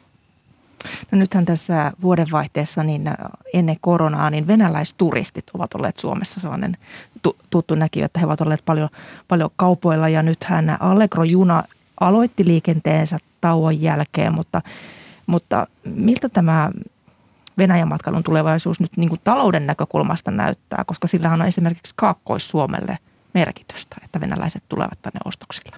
No nythän tässä vuodenvaihteessa niin ennen koronaa niin venäläisturistit ovat olleet Suomessa sellainen tuttu näkijä, että he ovat olleet paljon, paljon kaupoilla ja nythän Allegro-juna aloitti liikenteensä tauon jälkeen, mutta, mutta miltä tämä Venäjän matkailun tulevaisuus nyt niin kuin talouden näkökulmasta näyttää, koska sillä on esimerkiksi Kaakkois-Suomelle merkitystä, että venäläiset tulevat tänne ostoksilla?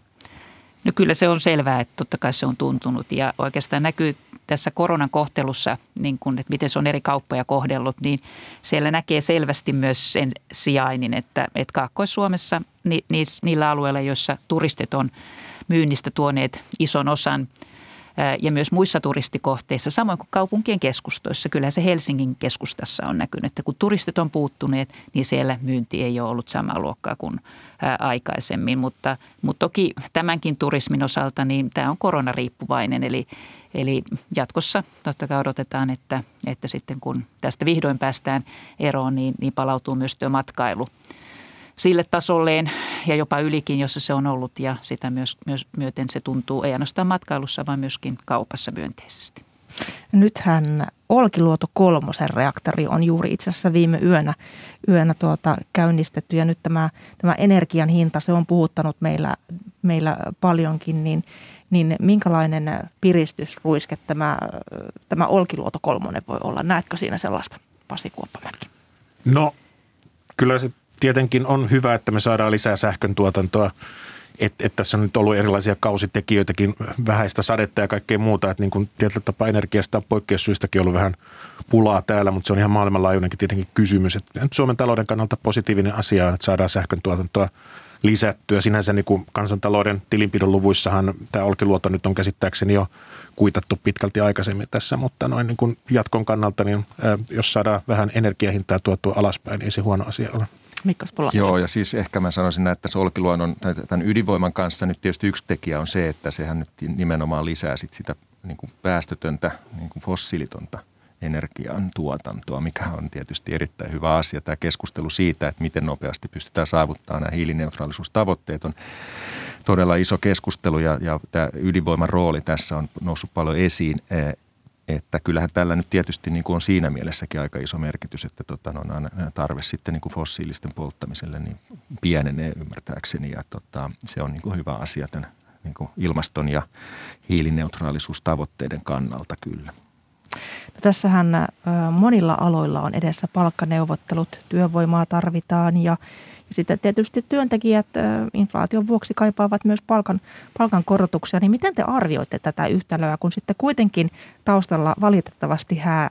No kyllä se on selvää, että totta kai se on tuntunut ja oikeastaan näkyy tässä koronan kohtelussa, niin kun, että miten se on eri kauppoja kohdellut, niin siellä näkee selvästi myös sen sijainnin, että, että Kaakkois-Suomessa ni, niillä alueilla, joissa turistit on myynnistä tuoneet ison osan – ja myös muissa turistikohteissa, samoin kuin kaupunkien keskustoissa. Kyllä se Helsingin keskustassa on näkynyt, että kun turistit on puuttuneet, niin siellä myynti ei ole ollut samaa luokkaa kuin aikaisemmin. Mutta, mutta toki tämänkin turismin osalta niin tämä on koronariippuvainen, eli Eli jatkossa totta kai odotetaan, että, että sitten kun tästä vihdoin päästään eroon, niin, niin palautuu myös työmatkailu sille tasolleen ja jopa ylikin, jossa se on ollut ja sitä myös, myös myöten se tuntuu ei ainoastaan matkailussa, vaan myöskin kaupassa myönteisesti. Nythän Olkiluoto kolmosen reaktori on juuri itse asiassa viime yönä, yönä tuota, käynnistetty ja nyt tämä, tämä energian hinta, se on puhuttanut meillä, meillä paljonkin, niin, niin minkälainen piristysruiske tämä, tämä Olkiluoto kolmonen voi olla? Näetkö siinä sellaista? Pasi Kuoppamäki? No kyllä se tietenkin on hyvä, että me saadaan lisää sähkön tuotantoa. Että et tässä on nyt ollut erilaisia kausitekijöitäkin, vähäistä sadetta ja kaikkea muuta. Että niin kuin tietyllä tapaa energiasta on poikkeussyistäkin ollut vähän pulaa täällä, mutta se on ihan maailmanlaajuinenkin tietenkin kysymys. Että Suomen talouden kannalta positiivinen asia on, että saadaan sähkön tuotantoa lisättyä. Sinänsä niin kuin kansantalouden tilinpidon luvuissahan tämä Olkiluoto nyt on käsittääkseni jo kuitattu pitkälti aikaisemmin tässä, mutta noin niin kuin jatkon kannalta, niin jos saadaan vähän energiahintaa tuotua alaspäin, niin ei se huono asia ole. Joo, ja siis ehkä mä sanoisin, että tässä Olkiluodon tämän ydinvoiman kanssa nyt tietysti yksi tekijä on se, että sehän nyt nimenomaan lisää sit sitä niin kuin päästötöntä, niin kuin fossiilitonta energian tuotantoa, mikä on tietysti erittäin hyvä asia. Tämä keskustelu siitä, että miten nopeasti pystytään saavuttamaan nämä hiilineutraalisuustavoitteet on todella iso keskustelu ja, ja tämä ydinvoiman rooli tässä on noussut paljon esiin. Että kyllähän tällä nyt tietysti niin kuin on siinä mielessäkin aika iso merkitys, että tota, no, tarve sitten niin kuin fossiilisten polttamiselle niin pienenee ymmärtääkseni ja tota, se on niin kuin hyvä asia tämän niin kuin ilmaston ja hiilineutraalisuustavoitteiden kannalta kyllä. No tässähän monilla aloilla on edessä palkkaneuvottelut, työvoimaa tarvitaan ja sitten tietysti työntekijät inflaation vuoksi kaipaavat myös palkan, palkan korotuksia. Niin miten te arvioitte tätä yhtälöä, kun sitten kuitenkin taustalla valitettavasti hä,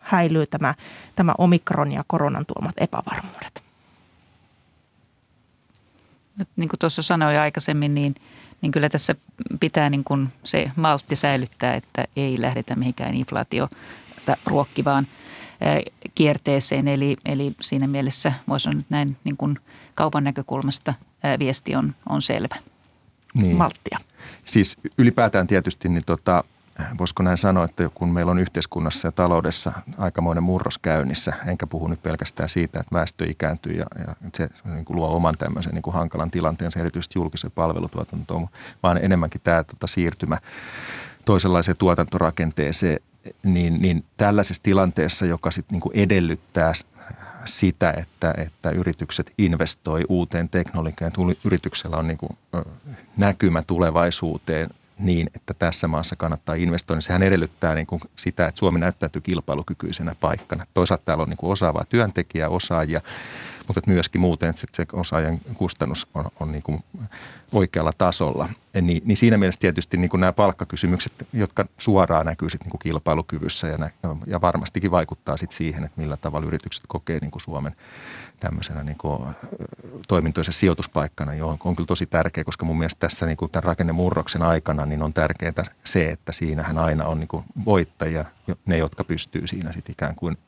häilyy tämä, tämä omikron ja koronan tuomat epävarmuudet? Niin kuin tuossa sanoin aikaisemmin, niin – niin kyllä tässä pitää niin kuin se maltti säilyttää, että ei lähdetä mihinkään inflaatio ruokkivaan kierteeseen. Eli, eli siinä mielessä voisi sanoa, näin niin kuin kaupan näkökulmasta viesti on, on selvä. Niin. Malttia. Siis ylipäätään tietysti niin tota, voisiko näin sanoa, että kun meillä on yhteiskunnassa ja taloudessa aikamoinen murros käynnissä, enkä puhu nyt pelkästään siitä, että väestö ikääntyy ja, ja se niin kuin luo oman tämmöisen niin kuin hankalan tilanteen, se erityisesti julkisen palvelutuotantoon, vaan enemmänkin tämä tota, siirtymä toisenlaiseen tuotantorakenteeseen, niin, niin tällaisessa tilanteessa, joka sitten niin edellyttää sitä, että, että yritykset investoi uuteen teknologiaan, yrityksellä on niin kuin näkymä tulevaisuuteen – niin, että tässä maassa kannattaa investoida. Niin sehän edellyttää niin kuin sitä, että Suomi näyttäytyy kilpailukykyisenä paikkana. Toisaalta täällä on niin kuin osaavaa työntekijää, osaajia, mutta myöskin muuten, että se osaajan kustannus on, on niin kuin oikealla tasolla. Niin, niin siinä mielessä tietysti niin kuin nämä palkkakysymykset, jotka suoraan näkyy sitten niin kuin kilpailukyvyssä ja, ja varmastikin vaikuttaa sitten siihen, että millä tavalla yritykset kokee niin kuin Suomen tämmöisenä niin kuin, toimintoisen sijoituspaikkana, johon on kyllä tosi tärkeä, koska mun mielestä tässä niin kuin tämän rakennemurroksen aikana niin on tärkeää se, että siinähän aina on niin kuin voittajia, ne jotka pystyy siinä sitten ikään kuin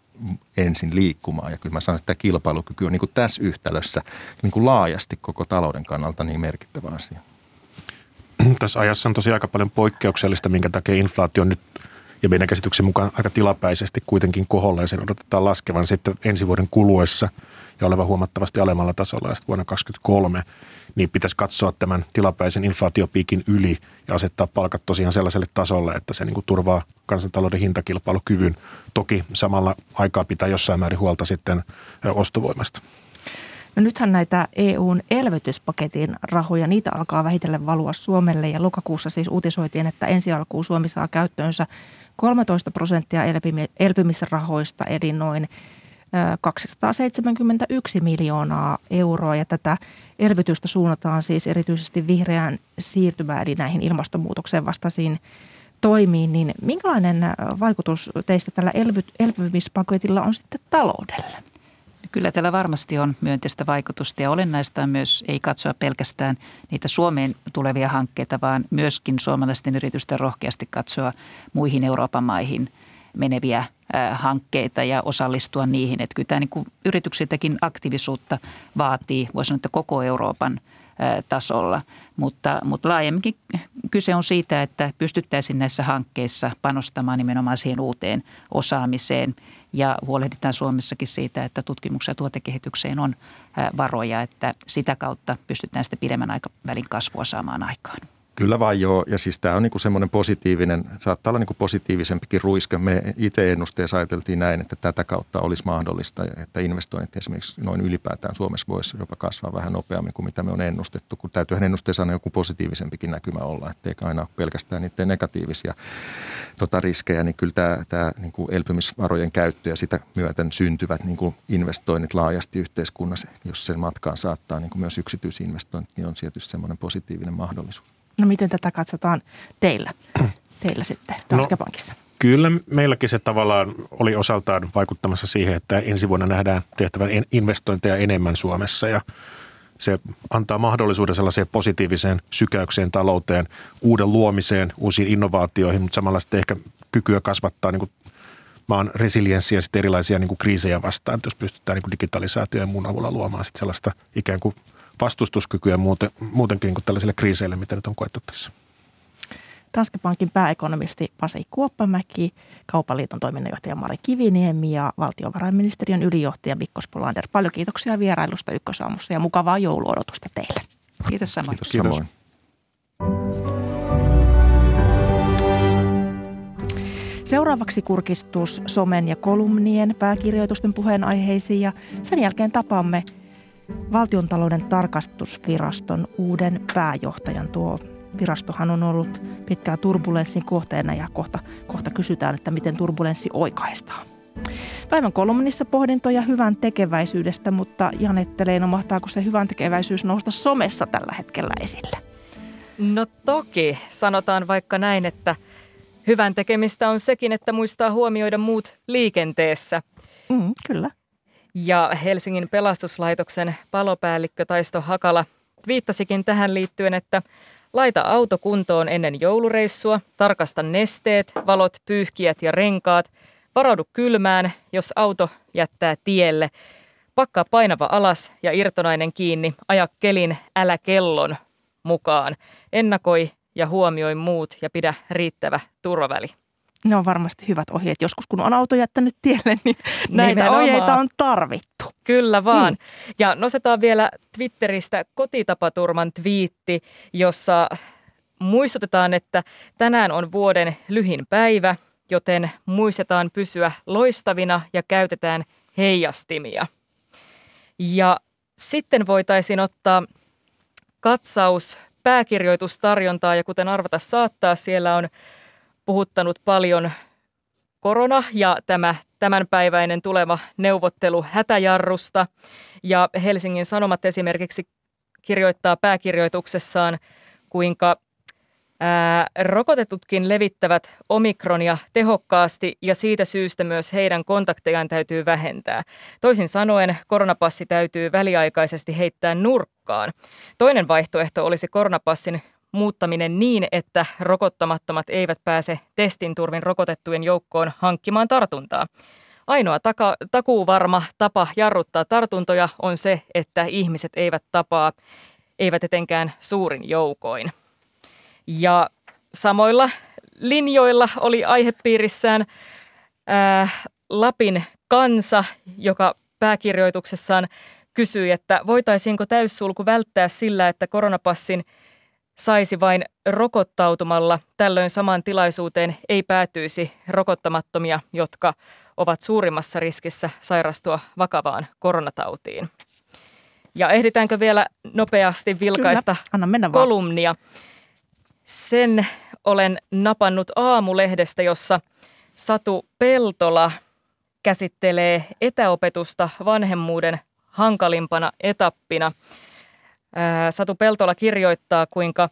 ensin liikkumaan. Ja kyllä mä sanon, että tämä kilpailukyky on niin kuin tässä yhtälössä niin kuin laajasti koko talouden kannalta niin merkittävä asia. Tässä ajassa on tosi aika paljon poikkeuksellista, minkä takia inflaatio nyt ja meidän käsityksen mukaan aika tilapäisesti kuitenkin koholla ja sen odotetaan laskevan sitten ensi vuoden kuluessa – ja oleva huomattavasti alemmalla tasolla ja vuonna 2023, niin pitäisi katsoa tämän tilapäisen inflaatiopiikin yli ja asettaa palkat tosiaan sellaiselle tasolle, että se niin kuin turvaa kansantalouden hintakilpailukyvyn. Toki samalla aikaa pitää jossain määrin huolta sitten ostovoimasta. No nythän näitä EUn elvytyspaketin rahoja, niitä alkaa vähitellen valua Suomelle ja lokakuussa siis uutisoitiin, että ensi alkuun Suomi saa käyttöönsä 13 prosenttia elpymisrahoista eli noin 271 miljoonaa euroa ja tätä elvytystä suunnataan siis erityisesti vihreään siirtymään eli näihin ilmastonmuutoksen vastaisiin toimiin, niin minkälainen vaikutus teistä tällä elpymispaketilla on sitten taloudelle? Kyllä tällä varmasti on myönteistä vaikutusta ja olennaista on myös ei katsoa pelkästään niitä Suomeen tulevia hankkeita, vaan myöskin suomalaisten yritysten rohkeasti katsoa muihin Euroopan maihin meneviä hankkeita ja osallistua niihin. Että kyllä tämä niin kuin yrityksiltäkin aktiivisuutta vaatii, voisi sanoa, että koko Euroopan tasolla. Mutta, mutta laajemminkin kyse on siitä, että pystyttäisiin näissä hankkeissa panostamaan nimenomaan siihen uuteen osaamiseen ja huolehditaan Suomessakin siitä, että tutkimuksen ja tuotekehitykseen on varoja, että sitä kautta pystytään sitten pidemmän aikavälin kasvua saamaan aikaan. Kyllä vain joo, ja siis tämä on niinku semmoinen positiivinen, saattaa olla niinku positiivisempikin ruiske. Me itse ennusteessa ajateltiin näin, että tätä kautta olisi mahdollista, että investoinnit esimerkiksi noin ylipäätään Suomessa voisi jopa kasvaa vähän nopeammin kuin mitä me on ennustettu, kun täytyyhän ennusteessa aina joku positiivisempikin näkymä olla, ettei aina ole pelkästään niiden negatiivisia tota, riskejä, niin kyllä tämä, tämä niinku elpymisvarojen käyttö ja sitä myöten syntyvät niinku investoinnit laajasti yhteiskunnassa, jos sen matkaan saattaa niinku myös yksityisinvestoinnit, niin on tietysti semmoinen positiivinen mahdollisuus. No miten tätä katsotaan teillä, teillä sitten Danske no, Kyllä meilläkin se tavallaan oli osaltaan vaikuttamassa siihen, että ensi vuonna nähdään tehtävän investointeja enemmän Suomessa. Ja se antaa mahdollisuuden sellaiseen positiiviseen sykäykseen talouteen, uuden luomiseen, uusiin innovaatioihin, mutta samalla sitten ehkä kykyä kasvattaa niin kuin maan resilienssiä sitten erilaisia niin kuin kriisejä vastaan, jos pystytään niin kuin digitalisaatio ja muun avulla luomaan sitten sellaista ikään kuin vastustuskykyä muuten, muutenkin niin kuin tällaisille kriiseille, mitä nyt on koettu tässä. Danske Bankin pääekonomisti Pasi Kuoppamäki, Kaupaliiton toiminnanjohtaja Mari Kiviniemi ja valtiovarainministeriön ylijohtaja Mikko Spolander. Paljon kiitoksia vierailusta Ykkösaamussa ja mukavaa jouluodotusta teille. Kiitos samoin. Kiitos, Kiitos. samoin. Seuraavaksi kurkistus somen ja kolumnien pääkirjoitusten puheenaiheisiin ja sen jälkeen tapaamme valtiontalouden tarkastusviraston uuden pääjohtajan. Tuo virastohan on ollut pitkään turbulenssin kohteena ja kohta, kohta kysytään, että miten turbulenssi oikaistaan. Päivän kolumnissa pohdintoja hyvän tekeväisyydestä, mutta Janette Leino, mahtaako se hyvän tekeväisyys nousta somessa tällä hetkellä esille? No toki, sanotaan vaikka näin, että hyvän tekemistä on sekin, että muistaa huomioida muut liikenteessä. Mm, kyllä. Ja Helsingin pelastuslaitoksen palopäällikkö Taisto Hakala viittasikin tähän liittyen, että laita auto kuntoon ennen joulureissua, tarkasta nesteet, valot, pyyhkiät ja renkaat, varaudu kylmään, jos auto jättää tielle, pakkaa painava alas ja irtonainen kiinni, aja kelin, älä kellon mukaan, ennakoi ja huomioi muut ja pidä riittävä turvaväli ne on varmasti hyvät ohjeet. Joskus kun on auto jättänyt tielle, niin näitä Nimenomaan. ohjeita on tarvittu. Kyllä vaan. Hmm. Ja nostetaan vielä Twitteristä kotitapaturman twiitti, jossa muistutetaan, että tänään on vuoden lyhin päivä, joten muistetaan pysyä loistavina ja käytetään heijastimia. Ja sitten voitaisiin ottaa katsaus pääkirjoitustarjontaa ja kuten arvata saattaa, siellä on puhuttanut paljon korona ja tämä tämänpäiväinen tuleva neuvottelu hätäjarrusta. Ja Helsingin Sanomat esimerkiksi kirjoittaa pääkirjoituksessaan, kuinka ää, rokotetutkin levittävät omikronia tehokkaasti ja siitä syystä myös heidän kontaktejaan täytyy vähentää. Toisin sanoen koronapassi täytyy väliaikaisesti heittää nurkkaan. Toinen vaihtoehto olisi koronapassin muuttaminen niin, että rokottamattomat eivät pääse testin turvin rokotettujen joukkoon hankkimaan tartuntaa. Ainoa taka, takuuvarma tapa jarruttaa tartuntoja on se, että ihmiset eivät tapaa, eivät etenkään suurin joukoin. Ja samoilla linjoilla oli aihepiirissään ää, Lapin kansa, joka pääkirjoituksessaan kysyi, että voitaisiinko täyssulku välttää sillä, että koronapassin – saisi vain rokottautumalla. Tällöin samaan tilaisuuteen ei päätyisi rokottamattomia, jotka ovat suurimmassa riskissä sairastua vakavaan koronatautiin. Ja ehditäänkö vielä nopeasti vilkaista Kyllä. Anna mennä kolumnia? Sen olen napannut aamulehdestä, jossa Satu Peltola käsittelee etäopetusta vanhemmuuden hankalimpana etappina – Satu Peltola kirjoittaa, kuinka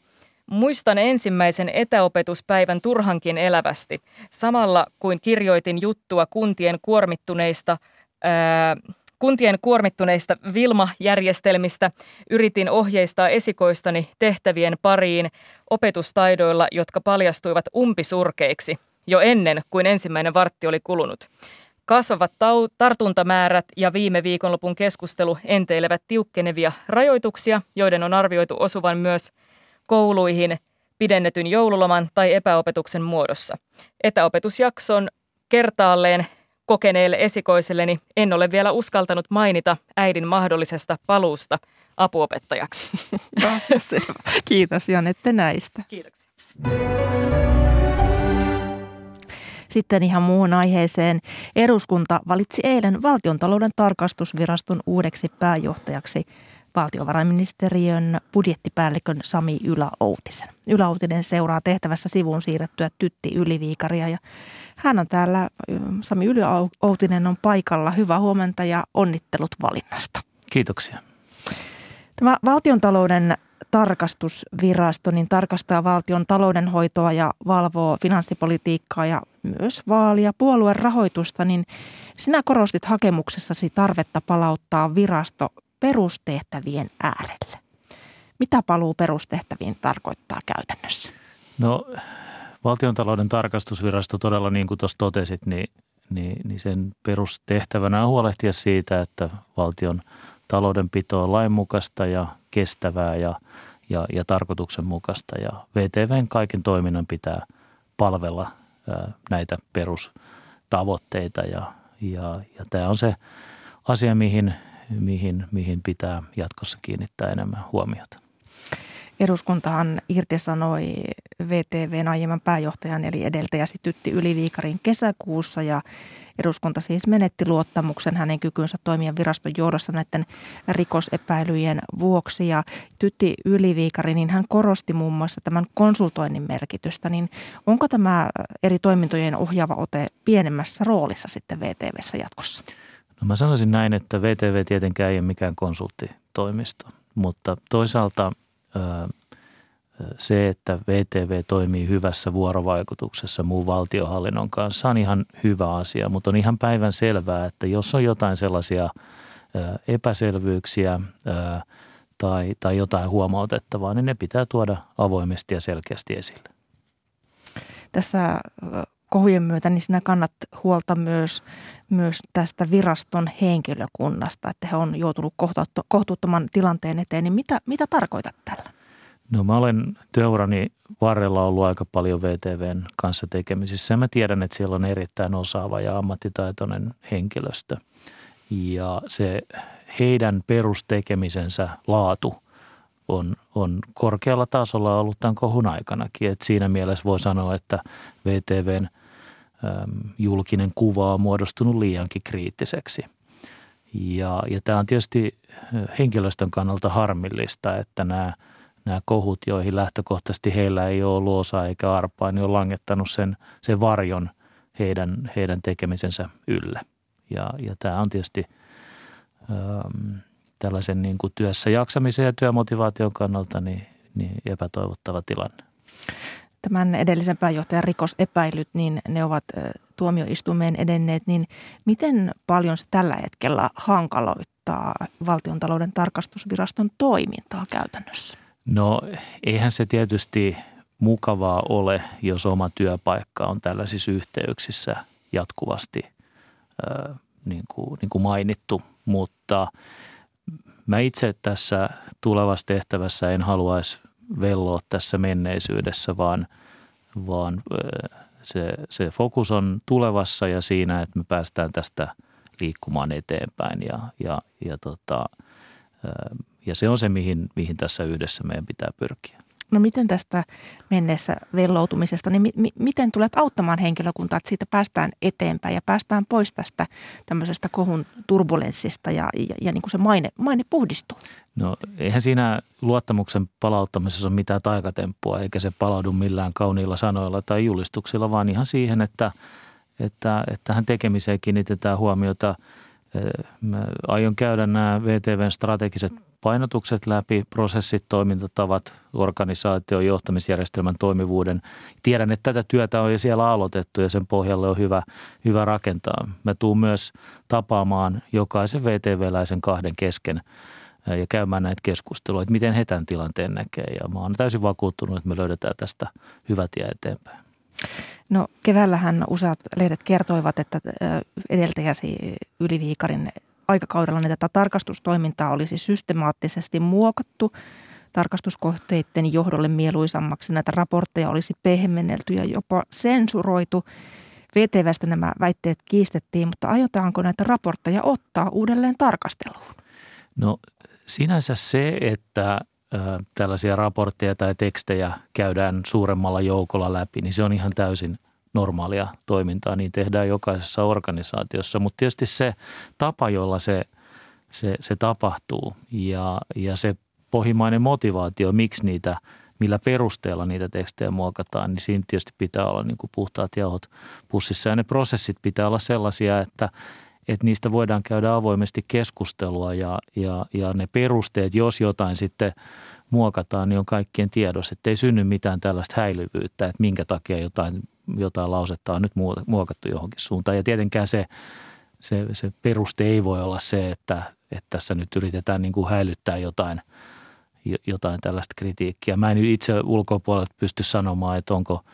Muistan ensimmäisen etäopetuspäivän turhankin elävästi. Samalla kuin kirjoitin juttua kuntien kuormittuneista ää, kuntien kuormittuneista Vilma-järjestelmistä yritin ohjeistaa esikoistani tehtävien pariin opetustaidoilla, jotka paljastuivat umpisurkeiksi jo ennen kuin ensimmäinen vartti oli kulunut. Kasvavat tau- tartuntamäärät ja viime viikonlopun keskustelu enteilevät tiukkenevia rajoituksia, joiden on arvioitu osuvan myös kouluihin pidennetyn joululoman tai epäopetuksen muodossa. Etäopetusjakson kertaalleen Kokeneelle esikoiselleni en ole vielä uskaltanut mainita äidin mahdollisesta paluusta apuopettajaksi. No, [LAUGHS] selvä. Kiitos Janette näistä. Kiitoksia. Sitten ihan muuhun aiheeseen. Eduskunta valitsi eilen valtiontalouden tarkastusviraston uudeksi pääjohtajaksi valtiovarainministeriön budjettipäällikön Sami Yläoutisen. Yläoutinen seuraa tehtävässä sivuun siirrettyä Tytti Yliviikaria ja hän on täällä, Sami Yläoutinen on paikalla. Hyvää huomenta ja onnittelut valinnasta. Kiitoksia. Tämä valtiontalouden tarkastusvirasto niin tarkastaa valtion taloudenhoitoa ja valvoo finanssipolitiikkaa ja myös vaalia puolueen rahoitusta, niin sinä korostit hakemuksessasi tarvetta palauttaa virasto perustehtävien äärelle. Mitä paluu perustehtäviin tarkoittaa käytännössä? No valtiontalouden tarkastusvirasto todella niin kuin tuossa totesit, niin, niin, niin sen perustehtävänä on huolehtia siitä, että valtion taloudenpito on lainmukaista ja kestävää ja, ja, ja tarkoituksenmukaista. Ja VTVn kaiken toiminnan pitää palvella ää, näitä perustavoitteita ja, ja, ja tämä on se asia, mihin, mihin, mihin pitää jatkossa kiinnittää enemmän huomiota. Eduskuntahan irtisanoi VTVn aiemman pääjohtajan eli edeltäjäsi Tytti Yliviikarin kesäkuussa ja eduskunta siis menetti luottamuksen hänen kykynsä toimia viraston johdossa näiden rikosepäilyjen vuoksi. Ja Tytti Yliviikari, niin hän korosti muun muassa tämän konsultoinnin merkitystä. Niin onko tämä eri toimintojen ohjaava ote pienemmässä roolissa sitten VTVssä jatkossa? No mä sanoisin näin, että VTV tietenkään ei ole mikään konsulttitoimisto, mutta toisaalta se, että VTV toimii hyvässä vuorovaikutuksessa muun valtiohallinnon kanssa on ihan hyvä asia, mutta on ihan päivän selvää, että jos on jotain sellaisia epäselvyyksiä tai, tai jotain huomautettavaa, niin ne pitää tuoda avoimesti ja selkeästi esille. Tässä kohujen myötä, niin sinä kannat huolta myös, myös tästä viraston henkilökunnasta, että he on joutunut kohtuuttoman tilanteen eteen. Niin mitä, mitä tarkoitat tällä? No mä olen työurani varrella ollut aika paljon VTVn kanssa tekemisissä mä tiedän, että siellä on erittäin osaava ja ammattitaitoinen henkilöstö. Ja se heidän perustekemisensä laatu on, on korkealla tasolla ollut tämän kohun aikanakin. Et siinä mielessä voi sanoa, että VTVn äm, julkinen kuva on muodostunut liiankin kriittiseksi. Ja, ja tämä on tietysti henkilöstön kannalta harmillista, että nämä – nämä kohut, joihin lähtökohtaisesti heillä ei ole ollut osaa eikä arpaa, niin on langettanut sen, sen varjon heidän, heidän tekemisensä ylle. Ja, ja tämä on tietysti ähm, tällaisen niin kuin työssä jaksamisen ja työmotivaation kannalta niin, niin epätoivottava tilanne. Tämän edellisen pääjohtajan rikosepäilyt, niin ne ovat tuomioistuimeen edenneet, niin miten paljon se tällä hetkellä hankaloittaa valtiontalouden tarkastusviraston toimintaa käytännössä? No eihän se tietysti mukavaa ole, jos oma työpaikka on tällaisissa yhteyksissä jatkuvasti niin, kuin, niin kuin mainittu, mutta mä itse tässä tulevassa tehtävässä en haluaisi velloa tässä menneisyydessä, vaan, vaan se, se fokus on tulevassa ja siinä, että me päästään tästä liikkumaan eteenpäin ja, ja, ja tota, ja se on se, mihin, mihin tässä yhdessä meidän pitää pyrkiä. No miten tästä menneessä velloutumisesta, niin mi- mi- miten tulet auttamaan henkilökuntaa, että siitä päästään eteenpäin ja päästään pois tästä tämmöisestä kohun turbulenssista ja, ja, ja niin kuin se maine, maine puhdistuu? No eihän siinä luottamuksen palauttamisessa ole mitään taikatemppua, eikä se palaudu millään kauniilla sanoilla tai julistuksilla, vaan ihan siihen, että, että, että tähän tekemiseen kiinnitetään huomiota. Mä aion käydä nämä VTVn strategiset painotukset läpi, prosessit, toimintatavat, organisaation johtamisjärjestelmän toimivuuden. Tiedän, että tätä työtä on jo siellä aloitettu ja sen pohjalle on hyvä, hyvä rakentaa. Mä tuun myös tapaamaan jokaisen VTV-läisen kahden kesken ja käymään näitä keskusteluja, että miten he tämän tilanteen näkee. Ja mä oon täysin vakuuttunut, että me löydetään tästä hyvä tie eteenpäin. No keväällähän useat lehdet kertoivat, että edeltäjäsi Yliviikarin aikakaudella niin tätä tarkastustoimintaa olisi systemaattisesti muokattu tarkastuskohteiden johdolle mieluisammaksi. Näitä raportteja olisi pehmennelty ja jopa sensuroitu. VTVstä nämä väitteet kiistettiin, mutta aiotaanko näitä raportteja ottaa uudelleen tarkasteluun? No sinänsä se, että tällaisia raportteja tai tekstejä käydään suuremmalla joukolla läpi, niin se on ihan täysin normaalia toimintaa. Niin tehdään jokaisessa organisaatiossa, mutta tietysti se tapa, jolla se, se, se tapahtuu ja, ja se pohjimainen motivaatio, miksi niitä, millä perusteella niitä tekstejä muokataan, niin siinä tietysti pitää olla niin puhtaat jauhot pussissa. Ja ne prosessit pitää olla sellaisia, että, että niistä voidaan käydä avoimesti keskustelua ja, ja, ja ne perusteet, jos jotain sitten muokataan, niin on kaikkien tiedossa, että ei synny mitään tällaista häilyvyyttä, että minkä takia jotain, jotain lausetta on nyt muokattu johonkin suuntaan. Ja tietenkään se, se, se peruste ei voi olla se, että, että tässä nyt yritetään niin kuin häilyttää jotain, jotain tällaista kritiikkiä. Mä en itse ulkopuolelta pysty sanomaan, että onko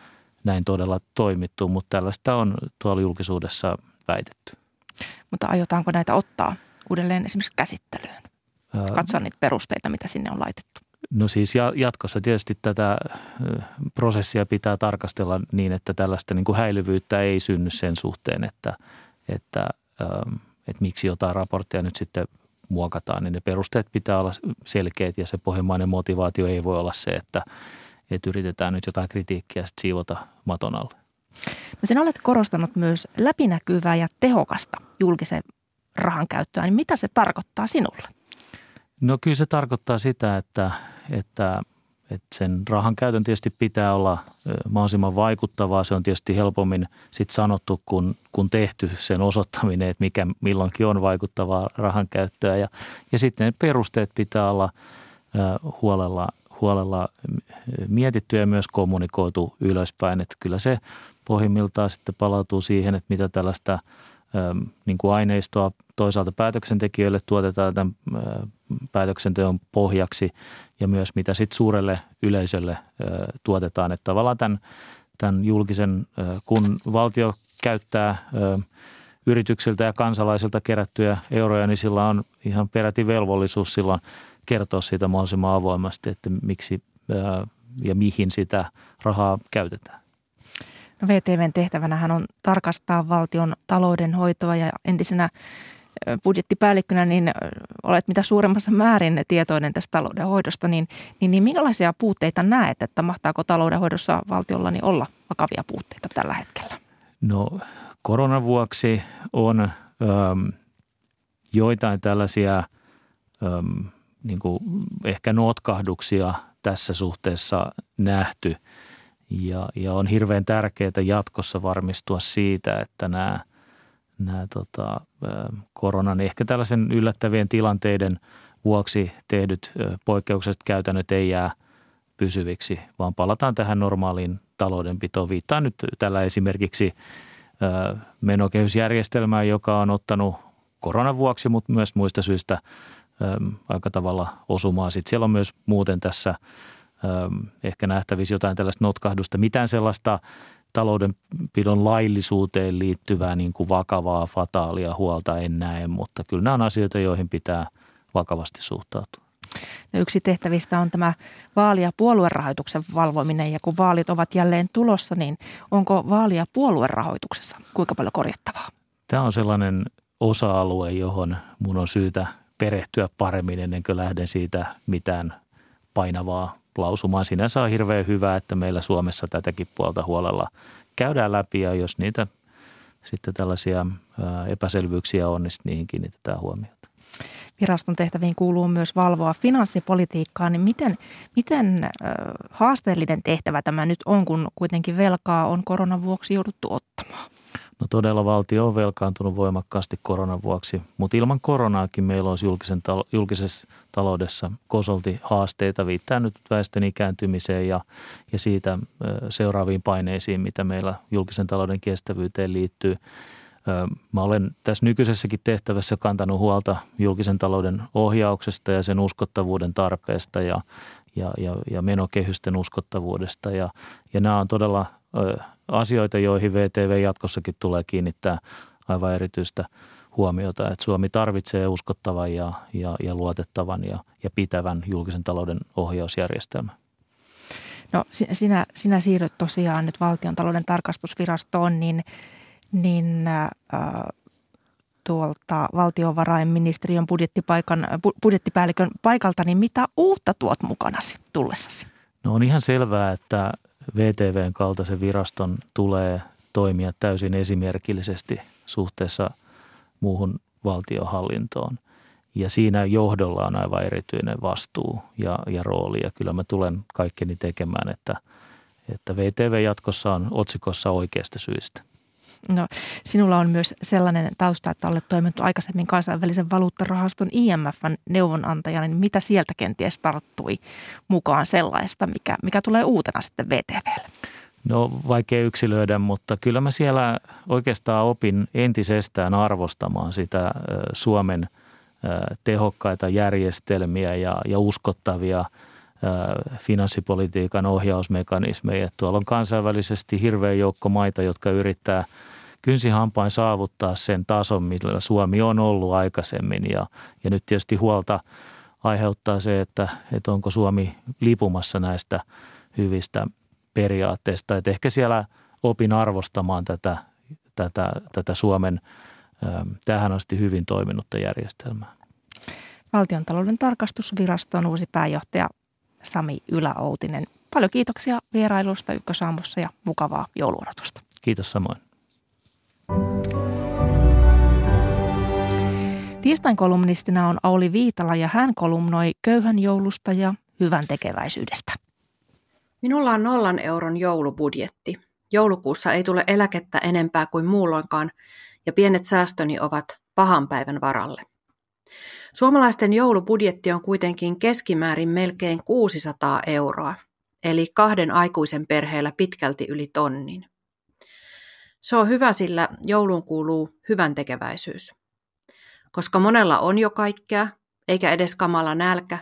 näin todella toimittu, mutta tällaista on tuolla julkisuudessa väitetty. Mutta aiotaanko näitä ottaa uudelleen esimerkiksi käsittelyyn? Katsoa niitä perusteita, mitä sinne on laitettu. No siis jatkossa tietysti tätä prosessia pitää tarkastella niin, että tällaista niin kuin häilyvyyttä ei synny sen suhteen, että, että, että miksi jotain raporttia nyt sitten muokataan, niin ne perusteet pitää olla selkeät ja se pohjimmainen motivaatio ei voi olla se, että, että yritetään nyt jotain kritiikkiä sitten siivota maton alle. No sen olet korostanut myös läpinäkyvää ja tehokasta julkisen rahan käyttöä, niin mitä se tarkoittaa sinulle? No kyllä se tarkoittaa sitä, että, että, että sen rahan käytön tietysti pitää olla mahdollisimman vaikuttavaa. Se on tietysti helpommin sit sanottu kuin, kuin tehty sen osoittaminen, että mikä milloinkin on vaikuttavaa rahan käyttöä. Ja, ja sitten ne perusteet pitää olla huolella, huolella mietitty ja myös kommunikoitu ylöspäin. Että kyllä se pohjimmiltaan sitten palautuu siihen, että mitä tällaista – niin kuin aineistoa toisaalta päätöksentekijöille tuotetaan tämän päätöksenteon pohjaksi ja myös mitä sitten suurelle yleisölle tuotetaan. Että tavallaan tämän, tämän julkisen, kun valtio käyttää yrityksiltä ja kansalaisilta kerättyjä euroja, niin sillä on ihan peräti velvollisuus silloin kertoa siitä mahdollisimman avoimesti, että miksi ja mihin sitä rahaa käytetään. No VTVn tehtävänä on tarkastaa valtion taloudenhoitoa ja entisenä budjettipäällikkönä, niin olet mitä suuremmassa määrin tietoinen tästä taloudenhoidosta, niin, niin, niin minkälaisia puutteita näet, että mahtaako taloudenhoidossa valtiolla niin olla vakavia puutteita tällä hetkellä? No koronan vuoksi on äm, joitain tällaisia äm, niin kuin ehkä notkahduksia tässä suhteessa nähty – ja, ja on hirveän tärkeää jatkossa varmistua siitä, että nämä, nämä tota, koronan ehkä tällaisen yllättävien tilanteiden vuoksi tehdyt poikkeukset käytännöt ei jää pysyviksi, vaan palataan tähän normaaliin taloudenpitoon. Viittaan nyt tällä esimerkiksi menokehysjärjestelmään, joka on ottanut koronan vuoksi, mutta myös muista syistä aika tavalla osumaan. Sitten siellä on myös muuten tässä – ehkä nähtävissä jotain tällaista notkahdusta. Mitään sellaista taloudenpidon laillisuuteen liittyvää niin kuin vakavaa, fataalia huolta en näe, mutta kyllä nämä on asioita, joihin pitää vakavasti suhtautua. No yksi tehtävistä on tämä vaali- ja puoluerahoituksen valvominen ja kun vaalit ovat jälleen tulossa, niin onko vaali- ja puoluerahoituksessa kuinka paljon korjattavaa? Tämä on sellainen osa-alue, johon mun on syytä perehtyä paremmin ennen kuin lähden siitä mitään painavaa lausumaan. Sinänsä on hirveän hyvä, että meillä Suomessa tätäkin puolta huolella käydään läpi ja jos niitä sitten tällaisia epäselvyyksiä on, niin niihin kiinnitetään huomiota. Viraston tehtäviin kuuluu myös valvoa finanssipolitiikkaa, niin miten, miten haasteellinen tehtävä tämä nyt on, kun kuitenkin velkaa on koronan vuoksi jouduttu ottamaan? No todella valtio on velkaantunut voimakkaasti koronan vuoksi, mutta ilman koronaakin meillä olisi julkisen talo, julkisessa taloudessa kosolti haasteita. Viittaa nyt väestön ikääntymiseen ja, ja siitä seuraaviin paineisiin, mitä meillä julkisen talouden kestävyyteen liittyy. Mä olen tässä nykyisessäkin tehtävässä kantanut huolta julkisen talouden ohjauksesta ja sen uskottavuuden tarpeesta ja, ja, ja, ja menokehysten uskottavuudesta. Ja, ja nämä on todella asioita, joihin VTV jatkossakin tulee kiinnittää aivan erityistä huomiota, että Suomi tarvitsee uskottavan ja, ja, ja luotettavan ja, ja pitävän julkisen talouden ohjausjärjestelmän. No sinä, sinä siirryt tosiaan nyt valtion talouden tarkastusvirastoon, niin niin äh, tuolta valtiovarainministeriön budjettipaikan, budjettipäällikön paikalta, niin mitä uutta tuot mukanasi tullessasi? No on ihan selvää, että VTVn kaltaisen viraston tulee toimia täysin esimerkillisesti suhteessa muuhun valtiohallintoon. Ja siinä johdolla on aivan erityinen vastuu ja, ja rooli ja kyllä mä tulen kaikkeni tekemään, että, että VTV jatkossa on otsikossa oikeasta syistä. No, sinulla on myös sellainen tausta, että olet toiminut aikaisemmin kansainvälisen valuuttarahaston IMFn neuvonantajana, niin mitä sieltä kenties tarttui mukaan sellaista, mikä, mikä tulee uutena sitten VTVlle? No vaikea yksilöidä, mutta kyllä mä siellä oikeastaan opin entisestään arvostamaan sitä Suomen tehokkaita järjestelmiä ja, ja uskottavia finanssipolitiikan ohjausmekanismeja. Tuolla on kansainvälisesti hirveä joukko maita, jotka yrittää kynsihampain saavuttaa sen tason, millä Suomi on ollut aikaisemmin. Ja, ja nyt tietysti huolta aiheuttaa se, että, että onko Suomi lipumassa näistä hyvistä periaatteesta. Että ehkä siellä opin arvostamaan tätä, tätä, tätä Suomen tähän asti hyvin toiminutta järjestelmää. Valtiontalouden tarkastusviraston uusi pääjohtaja Sami Yläoutinen. Paljon kiitoksia vierailusta Ykkösaamussa ja mukavaa jouluodotusta. Kiitos samoin. Tiistain kolumnistina on Auli Viitala ja hän kolumnoi köyhän joulusta ja hyvän tekeväisyydestä. Minulla on nollan euron joulubudjetti. Joulukuussa ei tule eläkettä enempää kuin muulloinkaan ja pienet säästöni ovat pahan päivän varalle. Suomalaisten joulubudjetti on kuitenkin keskimäärin melkein 600 euroa, eli kahden aikuisen perheellä pitkälti yli tonnin. Se on hyvä, sillä jouluun kuuluu hyvän tekeväisyys. Koska monella on jo kaikkea, eikä edes kamala nälkä,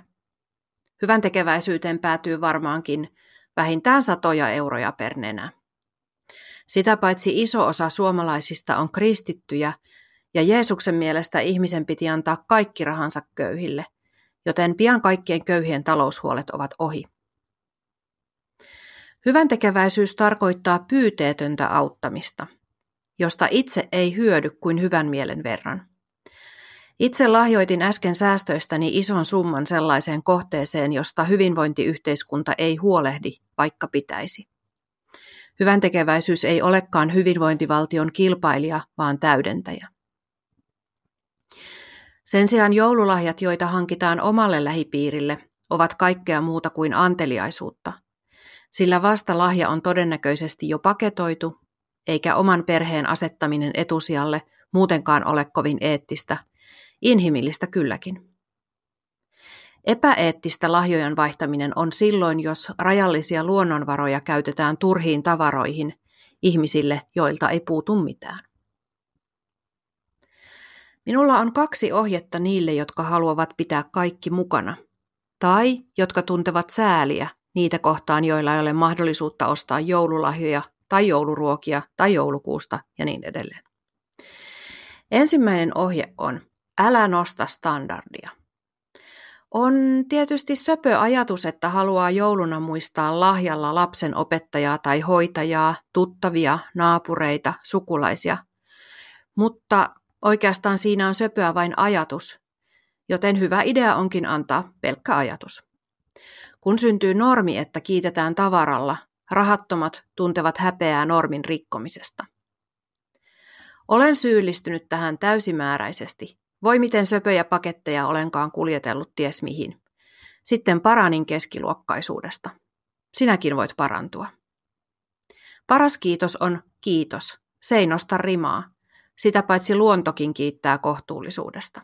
hyvän tekeväisyyteen päätyy varmaankin vähintään satoja euroja per nenä. Sitä paitsi iso osa suomalaisista on kristittyjä ja Jeesuksen mielestä ihmisen piti antaa kaikki rahansa köyhille, joten pian kaikkien köyhien taloushuolet ovat ohi. Hyvän tekeväisyys tarkoittaa pyyteetöntä auttamista, josta itse ei hyödy kuin hyvän mielen verran. Itse lahjoitin äsken säästöistäni ison summan sellaiseen kohteeseen, josta hyvinvointiyhteiskunta ei huolehdi, vaikka pitäisi. Hyvän tekeväisyys ei olekaan hyvinvointivaltion kilpailija, vaan täydentäjä. Sen sijaan joululahjat, joita hankitaan omalle lähipiirille, ovat kaikkea muuta kuin anteliaisuutta, sillä vasta lahja on todennäköisesti jo paketoitu, eikä oman perheen asettaminen etusijalle muutenkaan ole kovin eettistä, inhimillistä kylläkin. Epäeettistä lahjojen vaihtaminen on silloin, jos rajallisia luonnonvaroja käytetään turhiin tavaroihin ihmisille, joilta ei puutu mitään. Minulla on kaksi ohjetta niille, jotka haluavat pitää kaikki mukana, tai jotka tuntevat sääliä niitä kohtaan, joilla ei ole mahdollisuutta ostaa joululahjoja tai jouluruokia tai joulukuusta ja niin edelleen. Ensimmäinen ohje on, älä nosta standardia. On tietysti söpö ajatus, että haluaa jouluna muistaa lahjalla lapsen opettajaa tai hoitajaa, tuttavia, naapureita, sukulaisia. Mutta oikeastaan siinä on söpöä vain ajatus, joten hyvä idea onkin antaa pelkkä ajatus. Kun syntyy normi, että kiitetään tavaralla, rahattomat tuntevat häpeää normin rikkomisesta. Olen syyllistynyt tähän täysimääräisesti voi miten söpöjä paketteja olenkaan kuljetellut ties mihin. Sitten paranin keskiluokkaisuudesta. Sinäkin voit parantua. Paras kiitos on kiitos. Se ei nosta rimaa. Sitä paitsi luontokin kiittää kohtuullisuudesta.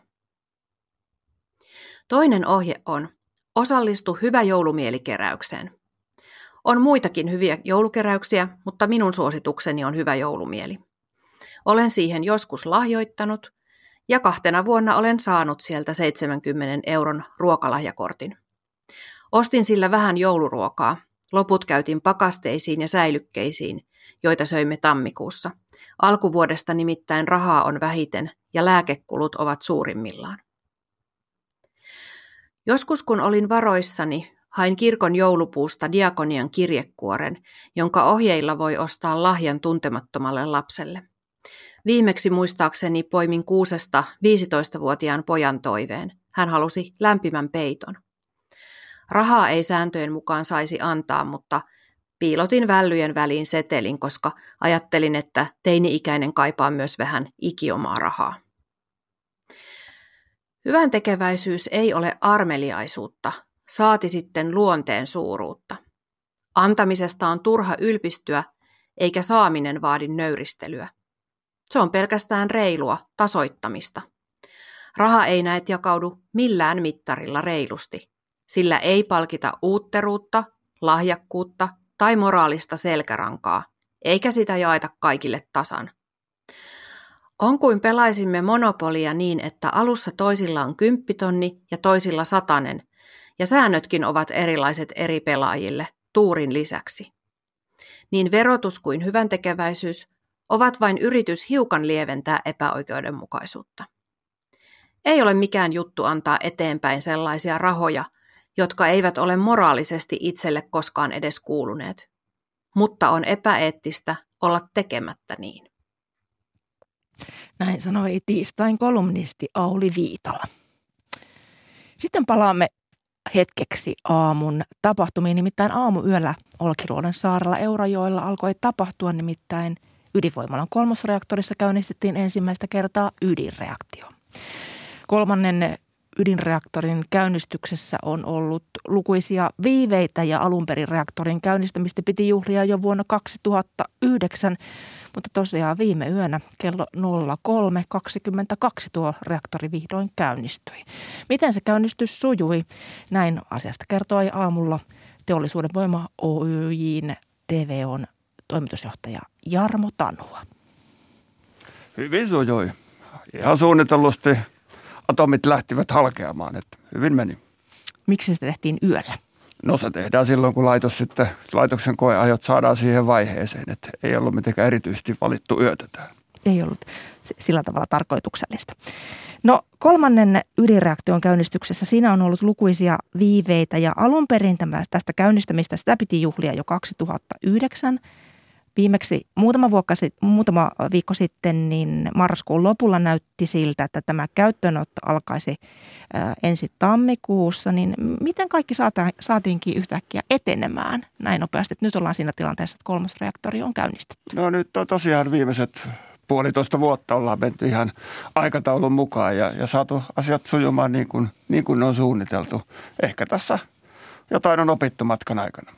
Toinen ohje on, osallistu hyvä joulumielikeräykseen. On muitakin hyviä joulukeräyksiä, mutta minun suositukseni on hyvä joulumieli. Olen siihen joskus lahjoittanut ja kahtena vuonna olen saanut sieltä 70 euron ruokalahjakortin. Ostin sillä vähän jouluruokaa. Loput käytin pakasteisiin ja säilykkeisiin, joita söimme tammikuussa. Alkuvuodesta nimittäin rahaa on vähiten ja lääkekulut ovat suurimmillaan. Joskus kun olin varoissani, hain kirkon joulupuusta diakonian kirjekuoren, jonka ohjeilla voi ostaa lahjan tuntemattomalle lapselle. Viimeksi muistaakseni poimin kuusesta 15-vuotiaan pojan toiveen. Hän halusi lämpimän peiton. Rahaa ei sääntöjen mukaan saisi antaa, mutta piilotin vällyjen väliin setelin, koska ajattelin, että teini-ikäinen kaipaa myös vähän ikiomaa rahaa. Hyvän tekeväisyys ei ole armeliaisuutta, saati sitten luonteen suuruutta. Antamisesta on turha ylpistyä, eikä saaminen vaadi nöyristelyä. Se on pelkästään reilua, tasoittamista. Raha ei näet jakaudu millään mittarilla reilusti. Sillä ei palkita uutteruutta, lahjakkuutta tai moraalista selkärankaa, eikä sitä jaeta kaikille tasan. On kuin pelaisimme monopolia niin, että alussa toisilla on kymppitonni ja toisilla satanen, ja säännötkin ovat erilaiset eri pelaajille, tuurin lisäksi. Niin verotus kuin hyvän tekeväisyys ovat vain yritys hiukan lieventää epäoikeudenmukaisuutta. Ei ole mikään juttu antaa eteenpäin sellaisia rahoja, jotka eivät ole moraalisesti itselle koskaan edes kuuluneet. Mutta on epäeettistä olla tekemättä niin. Näin sanoi tiistain kolumnisti Auli Viitala. Sitten palaamme hetkeksi aamun tapahtumiin. Nimittäin aamuyöllä Olkiluodon saarella Eurajoella alkoi tapahtua nimittäin ydinvoimalan kolmosreaktorissa käynnistettiin ensimmäistä kertaa ydinreaktio. Kolmannen ydinreaktorin käynnistyksessä on ollut lukuisia viiveitä ja alun perin reaktorin käynnistämistä piti juhlia jo vuonna 2009, mutta tosiaan viime yönä kello 03.22 tuo reaktori vihdoin käynnistyi. Miten se käynnistys sujui? Näin asiasta kertoi aamulla Teollisuuden voima Oyjin TVOn toimitusjohtaja Jarmo Tanua. Hyvin sujui. Ihan suunnitellusti atomit lähtivät halkeamaan, että hyvin meni. Miksi se tehtiin yöllä? No se tehdään silloin, kun laitos sitten, laitoksen koeajot saadaan siihen vaiheeseen, että ei ollut mitenkään erityisesti valittu yötä tähän. Ei ollut sillä tavalla tarkoituksellista. No kolmannen ydinreaktion käynnistyksessä siinä on ollut lukuisia viiveitä ja alun perin tämä, tästä käynnistämistä sitä piti juhlia jo 2009 – Viimeksi muutama, vuokka, muutama viikko sitten niin marraskuun lopulla näytti siltä, että tämä käyttöönotto alkaisi ensi tammikuussa. Niin miten kaikki saatiinkin yhtäkkiä etenemään näin nopeasti? Nyt ollaan siinä tilanteessa, että kolmas reaktori on käynnistetty. No nyt on tosiaan viimeiset puolitoista vuotta ollaan menty ihan aikataulun mukaan ja, ja saatu asiat sujumaan niin kuin, niin kuin ne on suunniteltu. Ehkä tässä jotain on opittu matkan aikana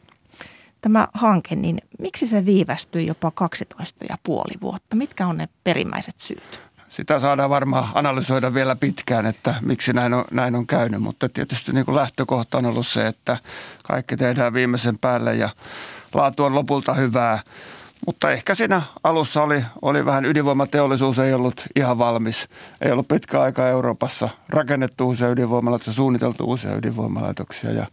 tämä hanke, niin miksi se viivästyi jopa 12 ja puoli vuotta? Mitkä on ne perimmäiset syyt? Sitä saadaan varmaan analysoida vielä pitkään, että miksi näin on, näin on käynyt, mutta tietysti niin kuin lähtökohta on ollut se, että kaikki tehdään viimeisen päälle ja laatu on lopulta hyvää. Mutta ehkä siinä alussa oli, oli vähän ydinvoimateollisuus, ei ollut ihan valmis. Ei ollut pitkä aika Euroopassa rakennettu uusia ydinvoimalaitoksia, suunniteltu uusia ydinvoimalaitoksia ja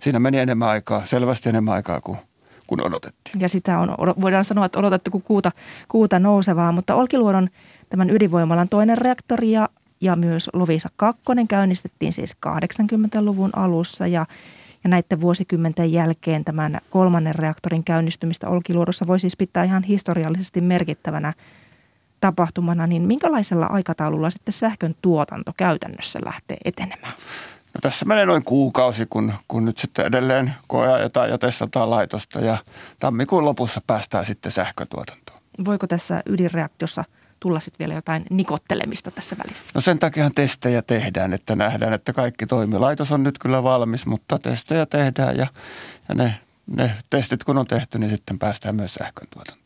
siinä meni enemmän aikaa, selvästi enemmän aikaa kuin kuin odotettiin. Ja sitä on, voidaan sanoa, että odotettu kuin kuuta, kuuta nousevaa, mutta Olkiluodon tämän ydinvoimalan toinen reaktori ja, ja myös Lovisa 2 käynnistettiin siis 80-luvun alussa ja ja näiden vuosikymmenten jälkeen tämän kolmannen reaktorin käynnistymistä Olkiluodossa voi siis pitää ihan historiallisesti merkittävänä tapahtumana, niin minkälaisella aikataululla sitten sähkön tuotanto käytännössä lähtee etenemään? No tässä menee noin kuukausi, kun, kun nyt sitten edelleen koeajetaan ja testataan laitosta ja tammikuun lopussa päästään sitten sähkötuotantoon. Voiko tässä ydinreaktiossa tulla sitten vielä jotain nikottelemista tässä välissä? No sen takia testejä tehdään, että nähdään, että kaikki toimii. Laitos on nyt kyllä valmis, mutta testejä tehdään ja, ja ne, ne testit kun on tehty, niin sitten päästään myös sähkön tuotantoon.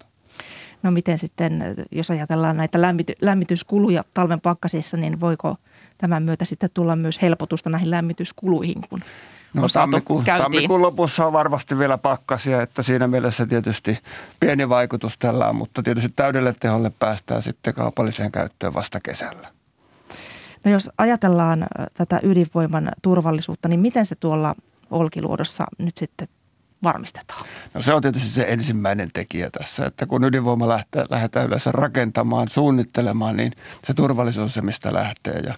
No miten sitten, jos ajatellaan näitä lämmity, lämmityskuluja talven pakkasissa, niin voiko tämän myötä sitten tulla myös helpotusta näihin lämmityskuluihin, kun No, tammikuun, tammikuun lopussa on varmasti vielä pakkasia, että siinä mielessä tietysti pieni vaikutus tällä on, mutta tietysti täydelle teholle päästään sitten kaupalliseen käyttöön vasta kesällä. No jos ajatellaan tätä ydinvoiman turvallisuutta, niin miten se tuolla Olkiluodossa nyt sitten varmistetaan? No se on tietysti se ensimmäinen tekijä tässä, että kun ydinvoima lähtee, lähdetään yleensä rakentamaan, suunnittelemaan, niin se turvallisuus on se, mistä lähtee. Ja,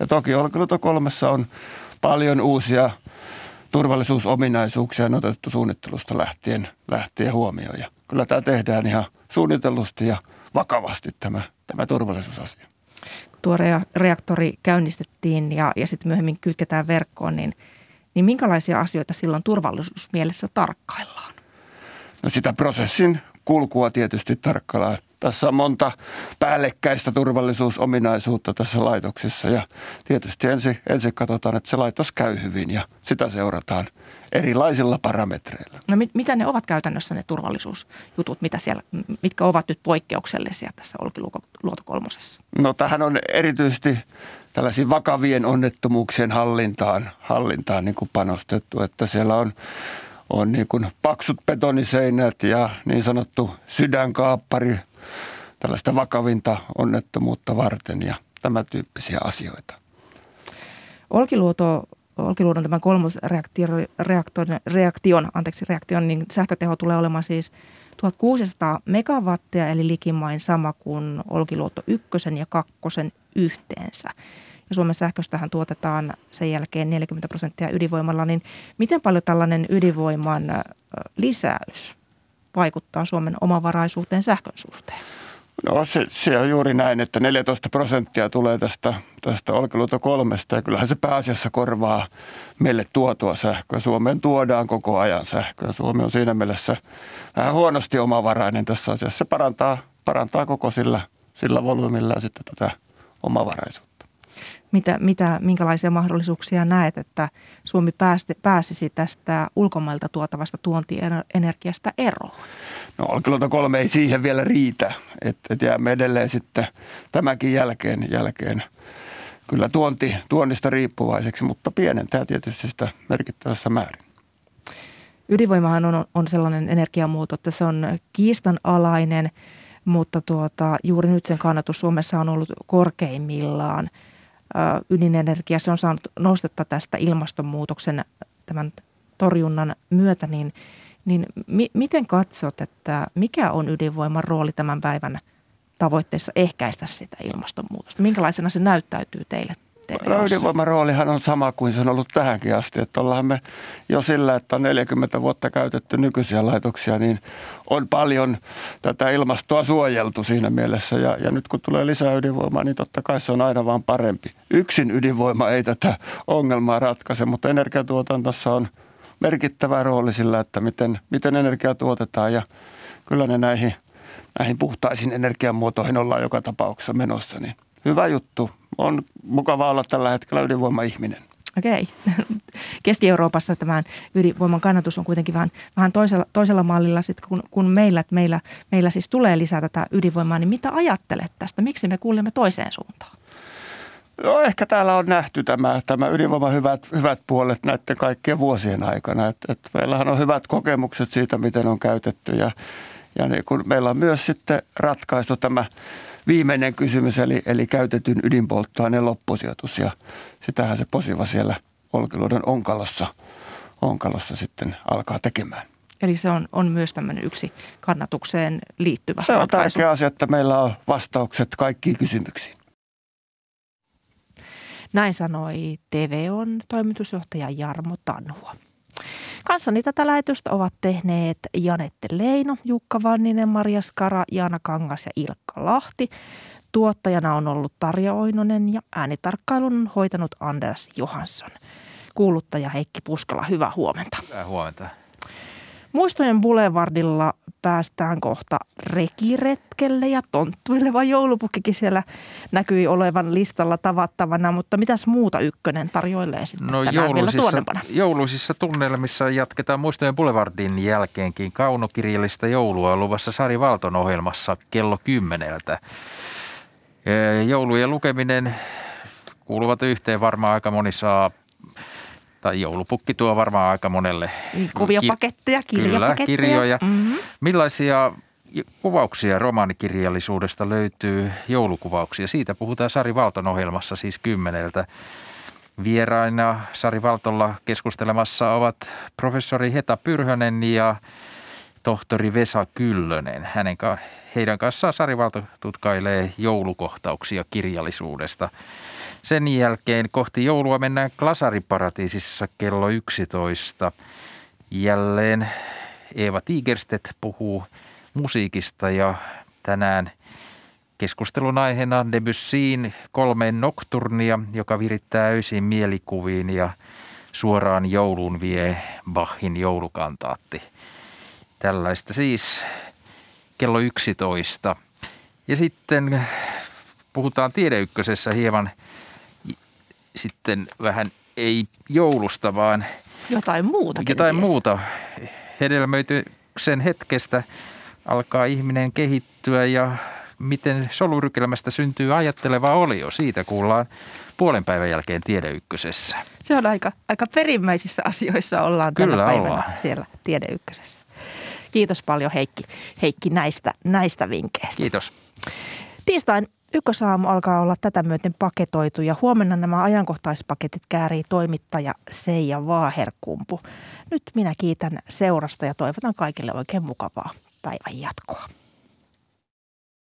ja toki Olkiluoto kolmessa on paljon uusia turvallisuusominaisuuksia on otettu suunnittelusta lähtien, lähtien huomioon. Ja kyllä tämä tehdään ihan suunnitellusti ja vakavasti tämä, tämä turvallisuusasia. Tuo reaktori käynnistettiin ja, ja sitten myöhemmin kytketään verkkoon, niin, niin minkälaisia asioita silloin turvallisuusmielessä tarkkaillaan? No sitä prosessin kulkua tietysti tarkkaillaan. Tässä on monta päällekkäistä turvallisuusominaisuutta tässä laitoksessa ja tietysti ensin, ensin katsotaan, että se laitos käy hyvin ja sitä seurataan erilaisilla parametreilla. No mit, mitä ne ovat käytännössä ne turvallisuusjutut, mitä siellä, mitkä ovat nyt poikkeuksellisia tässä Olkiluoto kolmosessa? No tähän on erityisesti tällaisiin vakavien onnettomuuksien hallintaan, hallintaan niin kuin panostettu, että siellä on on niin kuin paksut betoniseinät ja niin sanottu sydänkaappari tällaista vakavinta onnettomuutta varten ja tämä tyyppisiä asioita. Olkiluoto Olkiluodon tämän kolmosreaktion, reaktion, anteeksi, reaktion, niin sähköteho tulee olemaan siis 1600 megawattia, eli likimain sama kuin Olkiluoto ykkösen ja kakkosen yhteensä. Ja Suomen sähköstähän tuotetaan sen jälkeen 40 prosenttia ydinvoimalla, niin miten paljon tällainen ydinvoiman lisäys vaikuttaa Suomen omavaraisuuteen sähkön suhteen? No se, se on juuri näin, että 14 prosenttia tulee tästä, tästä Olkiluoto kolmesta ja kyllähän se pääasiassa korvaa meille tuotua sähköä. Suomeen tuodaan koko ajan sähköä. Suomi on siinä mielessä vähän huonosti omavarainen tässä asiassa. Se parantaa, parantaa koko sillä, sillä volyymilla sitten tätä omavaraisuutta. Mitä, mitä, minkälaisia mahdollisuuksia näet, että Suomi päästi, pääsisi tästä ulkomailta tuotavasta tuontienergiasta eroon? No Olkiluoto kolme ei siihen vielä riitä, että et jäämme edelleen sitten tämänkin jälkeen, jälkeen kyllä tuonti, tuonnista riippuvaiseksi, mutta pienentää tietysti sitä merkittävässä määrin. Ydinvoimahan on, on sellainen energiamuoto, että se on kiistanalainen, mutta tuota, juuri nyt sen kannatus Suomessa on ollut korkeimmillaan. Ydinenergia, se on saanut nostetta tästä ilmastonmuutoksen tämän torjunnan myötä, niin – niin mi- miten katsot, että mikä on ydinvoiman rooli tämän päivän tavoitteessa ehkäistä sitä ilmastonmuutosta? Minkälaisena se näyttäytyy teille? No, ydinvoiman roolihan on sama kuin se on ollut tähänkin asti. Että ollaan me jo sillä, että on 40 vuotta käytetty nykyisiä laitoksia, niin on paljon tätä ilmastoa suojeltu siinä mielessä. Ja, ja nyt kun tulee lisää ydinvoimaa, niin totta kai se on aina vaan parempi. Yksin ydinvoima ei tätä ongelmaa ratkaise, mutta energiatuotantossa on – merkittävä rooli sillä, että miten, miten energia tuotetaan ja kyllä ne näihin, näihin puhtaisiin energiamuotoihin ollaan joka tapauksessa menossa. Niin hyvä juttu. On mukava olla tällä hetkellä ydinvoima-ihminen. Okei. [LAUGHS] Keski-Euroopassa tämän ydinvoiman kannatus on kuitenkin vähän, vähän toisella, toisella mallilla sit kun, kun meillä, että meillä, meillä siis tulee lisää tätä ydinvoimaa, niin mitä ajattelet tästä? Miksi me kuulemme toiseen suuntaan? No ehkä täällä on nähty tämä, tämä ydinvoiman hyvät, hyvät puolet näiden kaikkien vuosien aikana. Et, et meillähän on hyvät kokemukset siitä, miten on käytetty ja, ja niin kun meillä on myös sitten ratkaistu tämä viimeinen kysymys, eli, eli käytetyn ydinpolttoaineen loppusijoitus ja sitähän se posiva siellä Olkiluodon onkalossa, onkalossa sitten alkaa tekemään. Eli se on, on myös tämmöinen yksi kannatukseen liittyvä Se on ratkaisu. tärkeä asia, että meillä on vastaukset kaikkiin kysymyksiin. Näin sanoi TVOn toimitusjohtaja Jarmo Tanhua. Kanssani tätä lähetystä ovat tehneet Janette Leino, Jukka Vanninen, Maria Skara, Jaana Kangas ja Ilkka Lahti. Tuottajana on ollut Tarja Oinonen ja äänitarkkailun on hoitanut Anders Johansson. Kuuluttaja Heikki Puskala, hyvää huomenta. Hyvää huomenta. Muistojen Boulevardilla päästään kohta rekiretkelle ja tonttuileva joulupukkikin siellä näkyi olevan listalla tavattavana, mutta mitäs muuta ykkönen tarjoilee sitten no, tänään vielä tuonnepana? Jouluisissa tunnelmissa jatketaan Muistojen Boulevardin jälkeenkin kaunokirjallista joulua luvassa Sari Valton ohjelmassa kello kymmeneltä. Joulujen lukeminen kuuluvat yhteen varmaan aika moni saa tai joulupukki tuo varmaan aika monelle. Niin, kuvia paketteja, kirjapaketteja. Kyllä, kirjoja. Mm-hmm. Millaisia kuvauksia romaanikirjallisuudesta löytyy joulukuvauksia? Siitä puhutaan Sari Valton ohjelmassa siis kymmeneltä. Vieraina Sari Valtolla keskustelemassa ovat professori Heta Pyrhönen ja tohtori Vesa Kyllönen. Hänen, heidän kanssaan Sari Valto tutkailee joulukohtauksia kirjallisuudesta. Sen jälkeen kohti joulua mennään Glasariparatiisissa kello 11. Jälleen Eeva Tigerstedt puhuu musiikista ja tänään keskustelun aiheena Debussyin kolme nokturnia, joka virittää öisin mielikuviin ja suoraan joulun vie Bachin joulukantaatti. Tällaista siis kello 11. Ja sitten puhutaan Tiedeykkösessä hieman sitten vähän ei joulusta, vaan jotain muuta. Jotain kenties. muuta. Hedelmöityksen hetkestä alkaa ihminen kehittyä ja miten solurykelmästä syntyy ajatteleva olio. Siitä kuullaan puolen päivän jälkeen Tiedeykkösessä. Se on aika, aika perimmäisissä asioissa ollaan Kyllä tänä päivänä ollaan. siellä Tiedeykkösessä. Kiitos paljon Heikki, Heikki näistä, näistä vinkkeistä. Kiitos. Tiistain Ykkösaamu alkaa olla tätä myöten paketoitu ja huomenna nämä ajankohtaispaketit käärii toimittaja Seija Vaaherkumpu. Nyt minä kiitän seurasta ja toivotan kaikille oikein mukavaa päivän jatkoa.